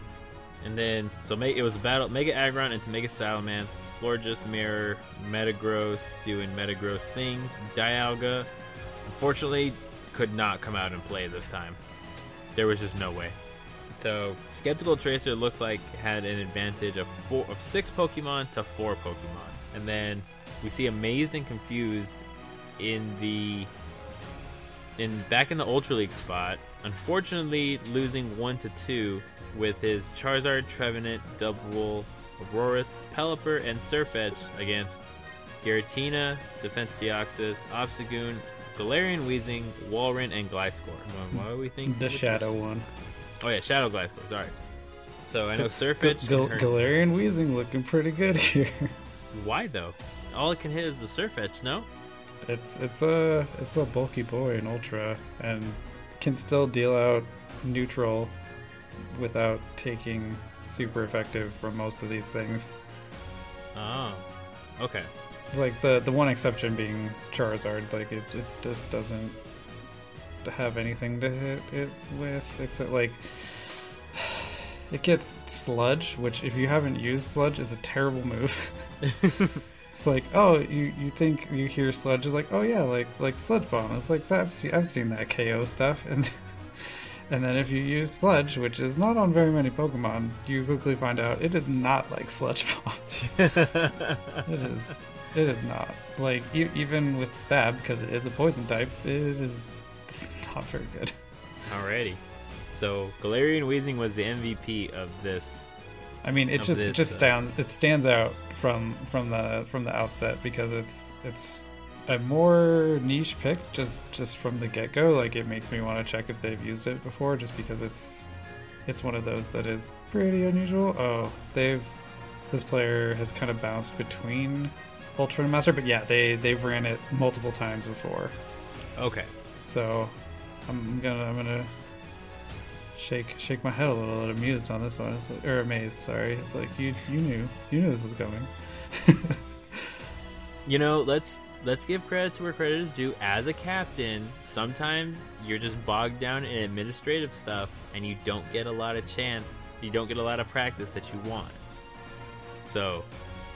And then, so it was a battle Mega Aggron into Mega Salamence, Florges Mirror, Metagross doing Metagross things, Dialga, unfortunately, could not come out and play this time. There was just no way. So, Skeptical Tracer looks like had an advantage of four of six Pokemon to four Pokemon. And then we see Amazed and Confused in the in back in the Ultra League spot, unfortunately losing one to two with his Charizard, Trevenant, Double, Aurorus, Pelipper, and Surfetch against Giratina, Defense Deoxys, Obstagoon, Galarian Weezing, Walrein, and Gliscor. Why do we think? The Shadow one. Oh yeah, Shadow Gliscor. Sorry. So I know Surfetch. Gal- can Galarian Weezing looking pretty good here. Why though? All it can hit is the Surfetch. No. It's it's a it's a bulky boy in Ultra and can still deal out neutral without taking super effective from most of these things. Oh. Okay. It's like the the one exception being Charizard. Like it, it just doesn't have anything to hit it with except like it gets Sludge, which if you haven't used Sludge is a terrible move. it's like oh you you think you hear Sludge is like oh yeah like like Sludge Bomb. It's like that I've seen I've seen that KO stuff and. And then if you use Sludge, which is not on very many Pokemon, you quickly find out it is not like Sludge Bomb. It is. It is not. Like e- even with stab, because it is a poison type, it is it's not very good. Alrighty. So Galarian Weezing was the MVP of this. I mean, it just it this, just uh, stands it stands out from from the from the outset because it's it's a more niche pick just just from the get go. Like it makes me want to check if they've used it before, just because it's it's one of those that is pretty unusual. Oh, they've this player has kind of bounced between Ultra and Master, but yeah, they they've ran it multiple times before. Okay. So I'm gonna I'm gonna shake shake my head a little bit amused on this one. It's like, or amazed, sorry. It's like you you knew you knew this was coming. You know, let's let's give credit to where credit is due. As a captain, sometimes you're just bogged down in administrative stuff, and you don't get a lot of chance. You don't get a lot of practice that you want. So,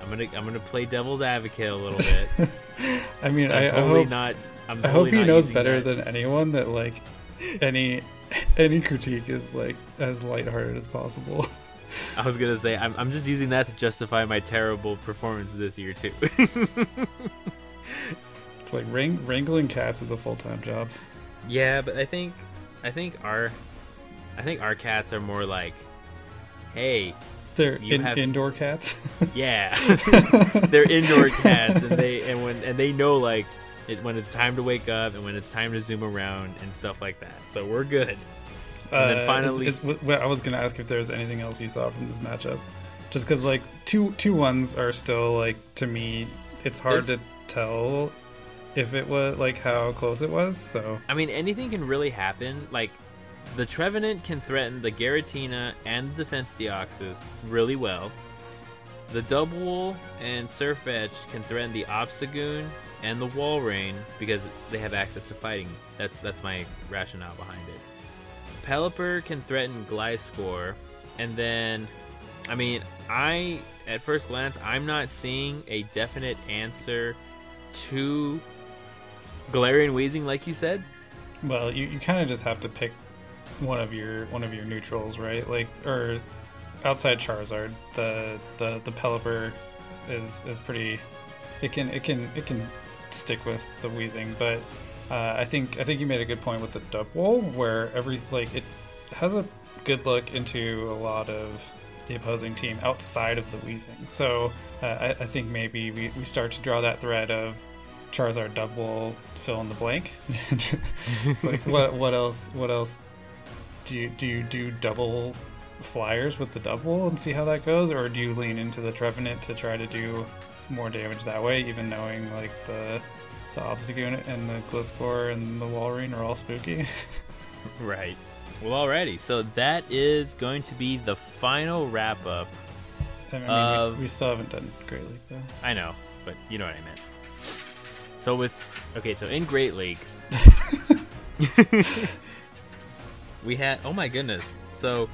I'm gonna I'm gonna play devil's advocate a little bit. I mean, I'm I, totally I hope, not. I'm I hope he knows better that. than anyone that like any any critique is like as lighthearted as possible. I was gonna say I'm, I'm just using that to justify my terrible performance this year too. It's like wrang- wrangling cats is a full time job. yeah, but I think I think our I think our cats are more like, hey, They're in- have- indoor cats. yeah, they're indoor cats, and they and when and they know like it, when it's time to wake up and when it's time to zoom around and stuff like that. So we're good. And then Uh, finally- is, is, I was gonna ask if there's anything else you saw from this matchup, just because like two two ones are still like to me, it's hard to tell if it was like how close it was. So I mean, anything can really happen. Like, the Trevenant can threaten the Giratina and the Defense Deoxys really well. The Double and Surf Edge can threaten the Obstagoon and the Walrein because they have access to fighting. That's that's my rationale behind it. Pelipper can threaten Gliscor, and then, I mean, I at first glance I'm not seeing a definite answer to Galarian Wheezing, like you said. well, you, you kind of just have to pick one of your one of your neutrals, right? Like or outside Charizard, the the the Pelipper is is pretty. It can it can it can stick with the wheezing, but uh, I think I think you made a good point with the double, where every like it has a good look into a lot of the opposing team outside of the wheezing. So uh, I, I think maybe we, we start to draw that thread of Charizard double fill in the blank. it's like what what else what else do you do you do double flyers with the double and see how that goes, or do you lean into the Trevenant to try to do more damage that way, even knowing like the the Obstagoon and the Gliscor and the Walrein are all spooky? Right. Well, alrighty. So that is going to be the final wrap up. I mean, Uh, we, we still haven't done Great League though. I know, but you know what I meant. So with okay, so in Great League, we had oh my goodness. So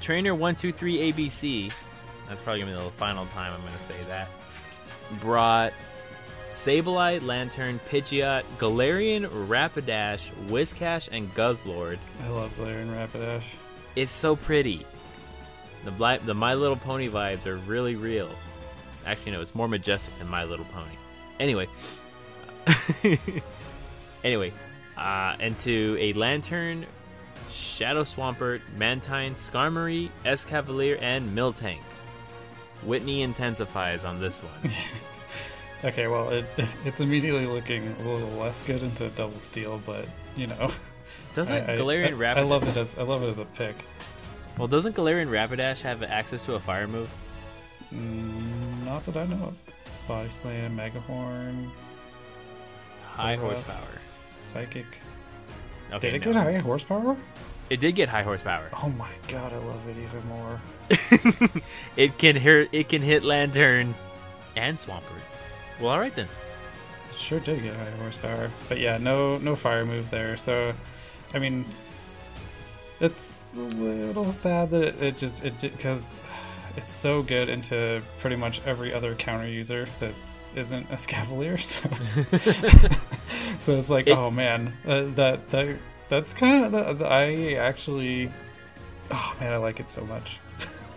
trainer one two three ABC. That's probably gonna be the final time I'm gonna say that. Brought Sableye, Lanturn, Pidgeot, Galarian, Rapidash, Whiscash, and Guzzlord. I love Galarian Rapidash. It's so pretty. The bli- the My Little Pony vibes are really real. Actually, no, it's more majestic than My Little Pony. Anyway, anyway, uh, into a Lanturn, Shadow Swampert, Mantine, Skarmory, Escavalier, and Miltank. Whitney intensifies on this one. Okay, well, it it's immediately looking a little less good into Double Steel, but you know, Doesn't I, Galarian I, Rapidash? I love it as I love it as a pick. Well, doesn't Galarian Rapidash have access to a fire move? Mm, not that I know of. Body Slam, Megahorn, High horsepower. Psychic. Okay, Did it no. get high horsepower? It did get high horsepower. Oh my god, I love it even more. it can hit. It can hit Lanturn and Swampert. Well, all right then. It sure did get high horsepower, but yeah, no no fire move there. So, I mean, it's a little sad that it, it just it because it's so good into pretty much every other counter user that isn't a Scavalier. So, so it's like, It- oh man, uh, that that that's kind of the, the, I actually, oh man, I like it so much.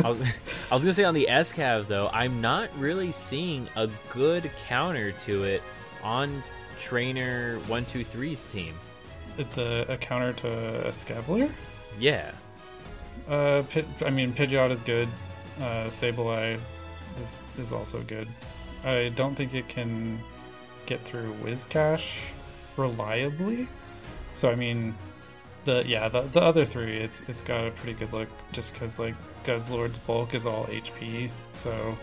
I was, I was gonna say on the SCAV though, I'm not really seeing a good counter to it on Trainer One Two Three's team. Uh, a counter to a Scavalier. Yeah, Uh, Pid, I mean, Pidgeot is good. Uh, Sableye is is also good. I don't think it can get through Whiscash reliably. So I mean, the yeah the the other three, it's it's got a pretty good look just because like Guzzlord's bulk is all HP. So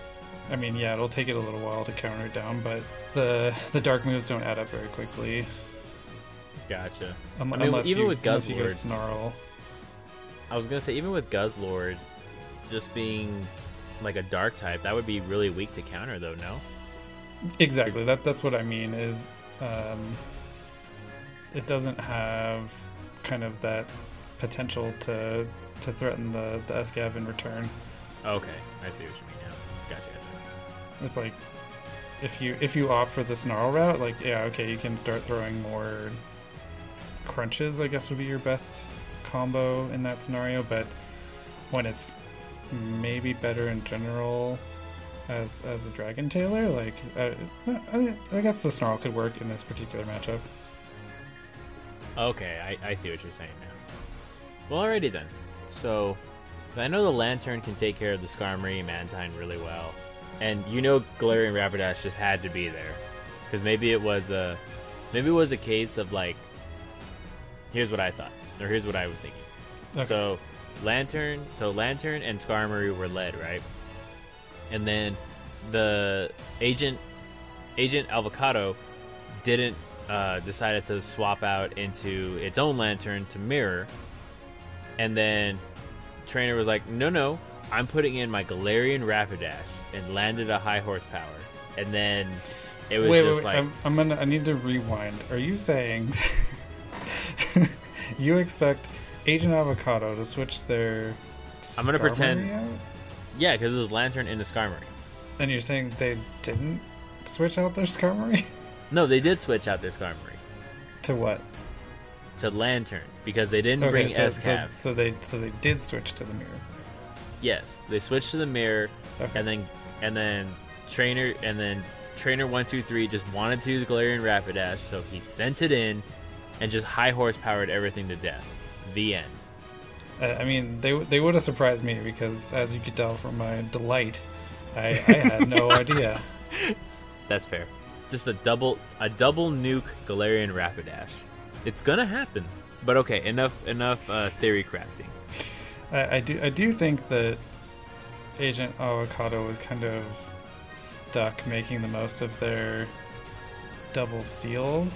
I mean, yeah, it'll take it a little while to counter it down, but the the dark moves don't add up very quickly. gotcha. Un- I mean, unless even you, with unless you go Guzzlord- snarl. I was gonna say even with Guzzlord, just being like a dark type, that would be really weak to counter though. No. Exactly. That that's what I mean. Is um, it doesn't have kind of that potential to to threaten the the SCAV in return. Okay, I see what you mean now. Gotcha. gotcha. It's like if you if you opt for the snarl route, like yeah, okay, you can start throwing more crunches. I guess would be your best combo in that scenario. But when it's maybe better in general as as a dragon tailor, like uh, I, I guess the snarl could work in this particular matchup. Okay, I, I see what you're saying now. Well, alrighty then. So, I know the Lanturn can take care of the Skarmory and Mantine really well. And you know Galarian Rapidash just had to be there. Because maybe it was a maybe it was a case of like here's what I thought. Or here's what I was thinking. Okay. So Lanturn so Lanturn and Skarmory were led, right? And then the agent Agent Avocado didn't uh, decided to swap out into its own Lanturn to mirror, and then trainer was like, "No, no, I'm putting in my Galarian Rapidash," and landed a high horsepower, and then it was wait, just wait, wait. like, I'm, I'm gonna. I need to rewind. Are you saying you expect Agent Avocado to switch their? I'm gonna pretend- out? yeah, because it was Lanturn into Skarmory. And you're saying they didn't switch out their Skarmory No, they did switch out their Skarmory to what? to Lanturn because they didn't bring so, S so, so they so they did switch to the mirror. Yes, they switched to the mirror, Okay. and then and then trainer and then trainer one two three just wanted to use Galarian Rapidash, so he sent it in, and just high horsepowered everything to death. The end. I, I mean, they they would have surprised me because, as you could tell from my delight, I, I had no idea. That's fair. Just a double a double nuke Galarian Rapidash. It's gonna happen. But okay, enough enough uh, theory crafting. I, I do I do think that Agent Avocado was kind of stuck making the most of their double steel,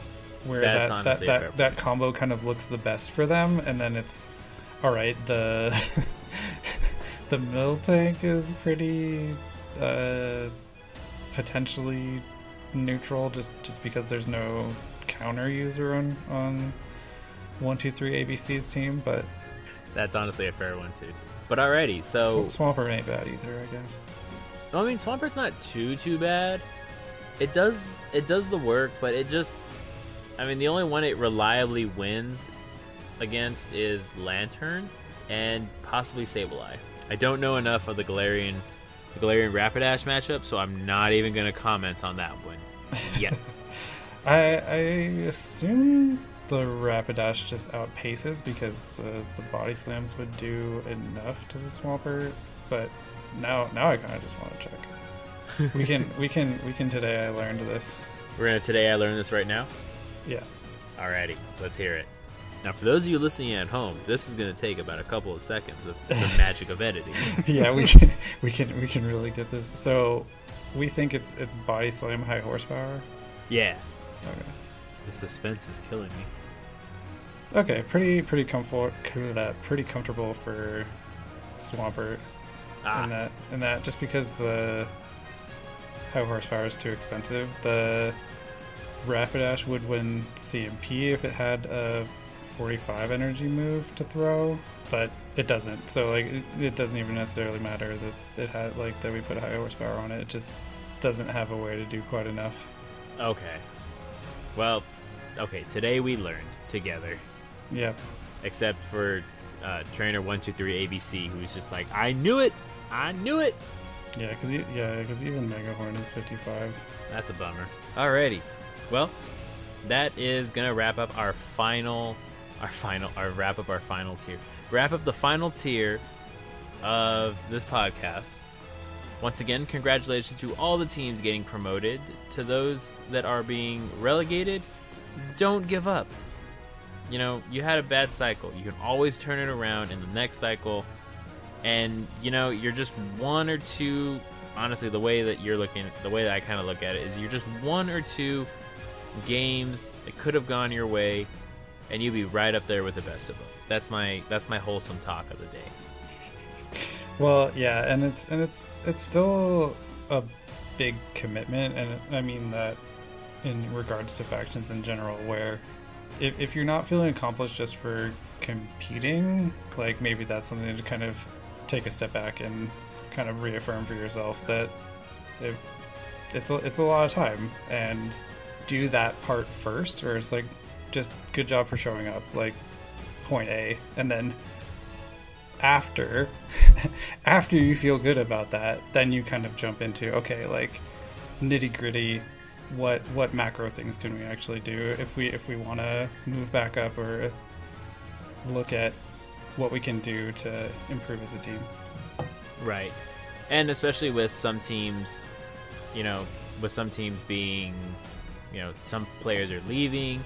where That's that that, honestly a fair that, that combo kind of looks the best for them, and then it's all right. The the Miltank is pretty uh, potentially neutral, just just because there's no counter user on on one two three ABC's team, but That's honestly a fair one too. But alrighty, so Sw- Swampert ain't bad either, I guess. I mean, Swampert's not too too bad. It does it does the work, but it just I mean, the only one it reliably wins against is Lanturn and possibly Sableye. I don't know enough of the Galarian the Galarian Rapidash matchup, so I'm not even going to comment on that one yet. I I assume the Rapidash just outpaces because the, the body slams would do enough to the Swampert, but now now I kind of just want to check. we can we can we can today. I learned this. We're to today I learned this right now. Yeah. Alrighty, let's hear it. Now, for those of you listening at home, this is going to take about a couple of seconds of the magic of editing. yeah, we can we can we can really get this. So we think it's it's body slam high horsepower. Yeah, Okay. the suspense is killing me. Okay, pretty pretty comfort pretty comfortable for Swampert. Ah, in that in that just because the high horsepower is too expensive, the Rapidash would win CMP if it had a 45 energy move to throw, but it doesn't. So like it, it doesn't even necessarily matter that it had like that we put a high horsepower on it. It just doesn't have a way to do quite enough. Okay. Well, okay, today we learned together, Yeah. except for uh, trainer 123 ABC, who's just like, I knew it! I knew it! Yeah, because yeah, because even Megahorn is 55. That's a bummer. Alrighty. Well, that is gonna wrap up our final, our final, our wrap up our final tier. Wrap up the final tier of this podcast. Once again, congratulations to all the teams getting promoted. To those that are being relegated, don't give up. You know, you had a bad cycle. You can always turn it around in the next cycle. And, you know, you're just one or two honestly the way that you're looking the way that I kind of look at it is you're just one or two games that could have gone your way and you'd be right up there with the best of them. That's my that's my wholesome talk of the day. Well, yeah, and it's and it's it's still a big commitment, and I mean that in regards to factions in general, where if, if you're not feeling accomplished just for competing, like maybe that's something to kind of take a step back and kind of reaffirm for yourself that it, it's a, it's a lot of time and do that part first, or it's like just good job for showing up, like point A, and then after after you feel good about that, then you kind of jump into okay, like nitty gritty. What what macro things can we actually do if we if we want to move back up or look at what we can do to improve as a team? Right. And especially with some teams, you know, with some teams being, you know, some players are leaving,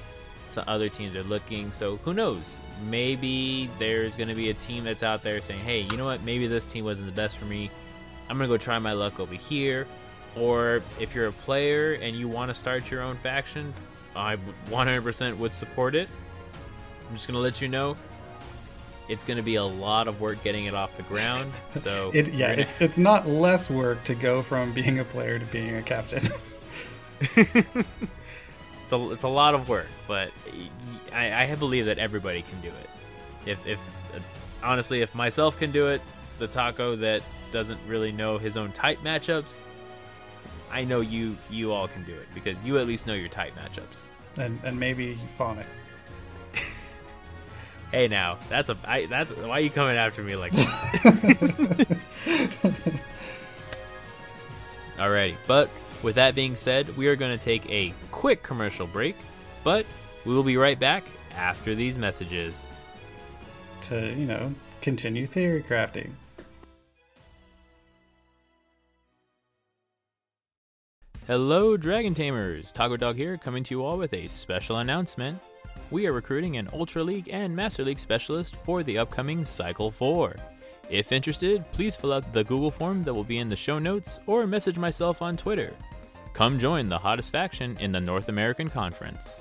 some other teams are looking. So who knows? Maybe there's going to be a team that's out there saying, hey, you know what? Maybe this team wasn't the best for me. I'm going to go try my luck over here. Or if you're a player and you want to start your own faction, I 100% would support it. I'm just going to let you know it's going to be a lot of work getting it off the ground. So it, yeah, gonna... it's it's not less work to go from being a player to being a captain. it's a it's a lot of work, but I, I believe that everybody can do it. If if honestly, if myself can do it, the taco that doesn't really know his own type matchups, I know you you all can do it because you at least know your type matchups. And and maybe phonics. hey now, that's a I, that's why are you coming after me like that? Alrighty, but with that being said, we are going to take a quick commercial break, but we will be right back after these messages. To, you know, continue theory crafting. Hello, Dragon Tamers! Taco Dog here, coming to you all with a special announcement. We are recruiting an Ultra League and Master League specialist for the upcoming Cycle 4. If interested, please fill out the Google form that will be in the show notes or message myself on Twitter. Come join the hottest faction in the North American Conference.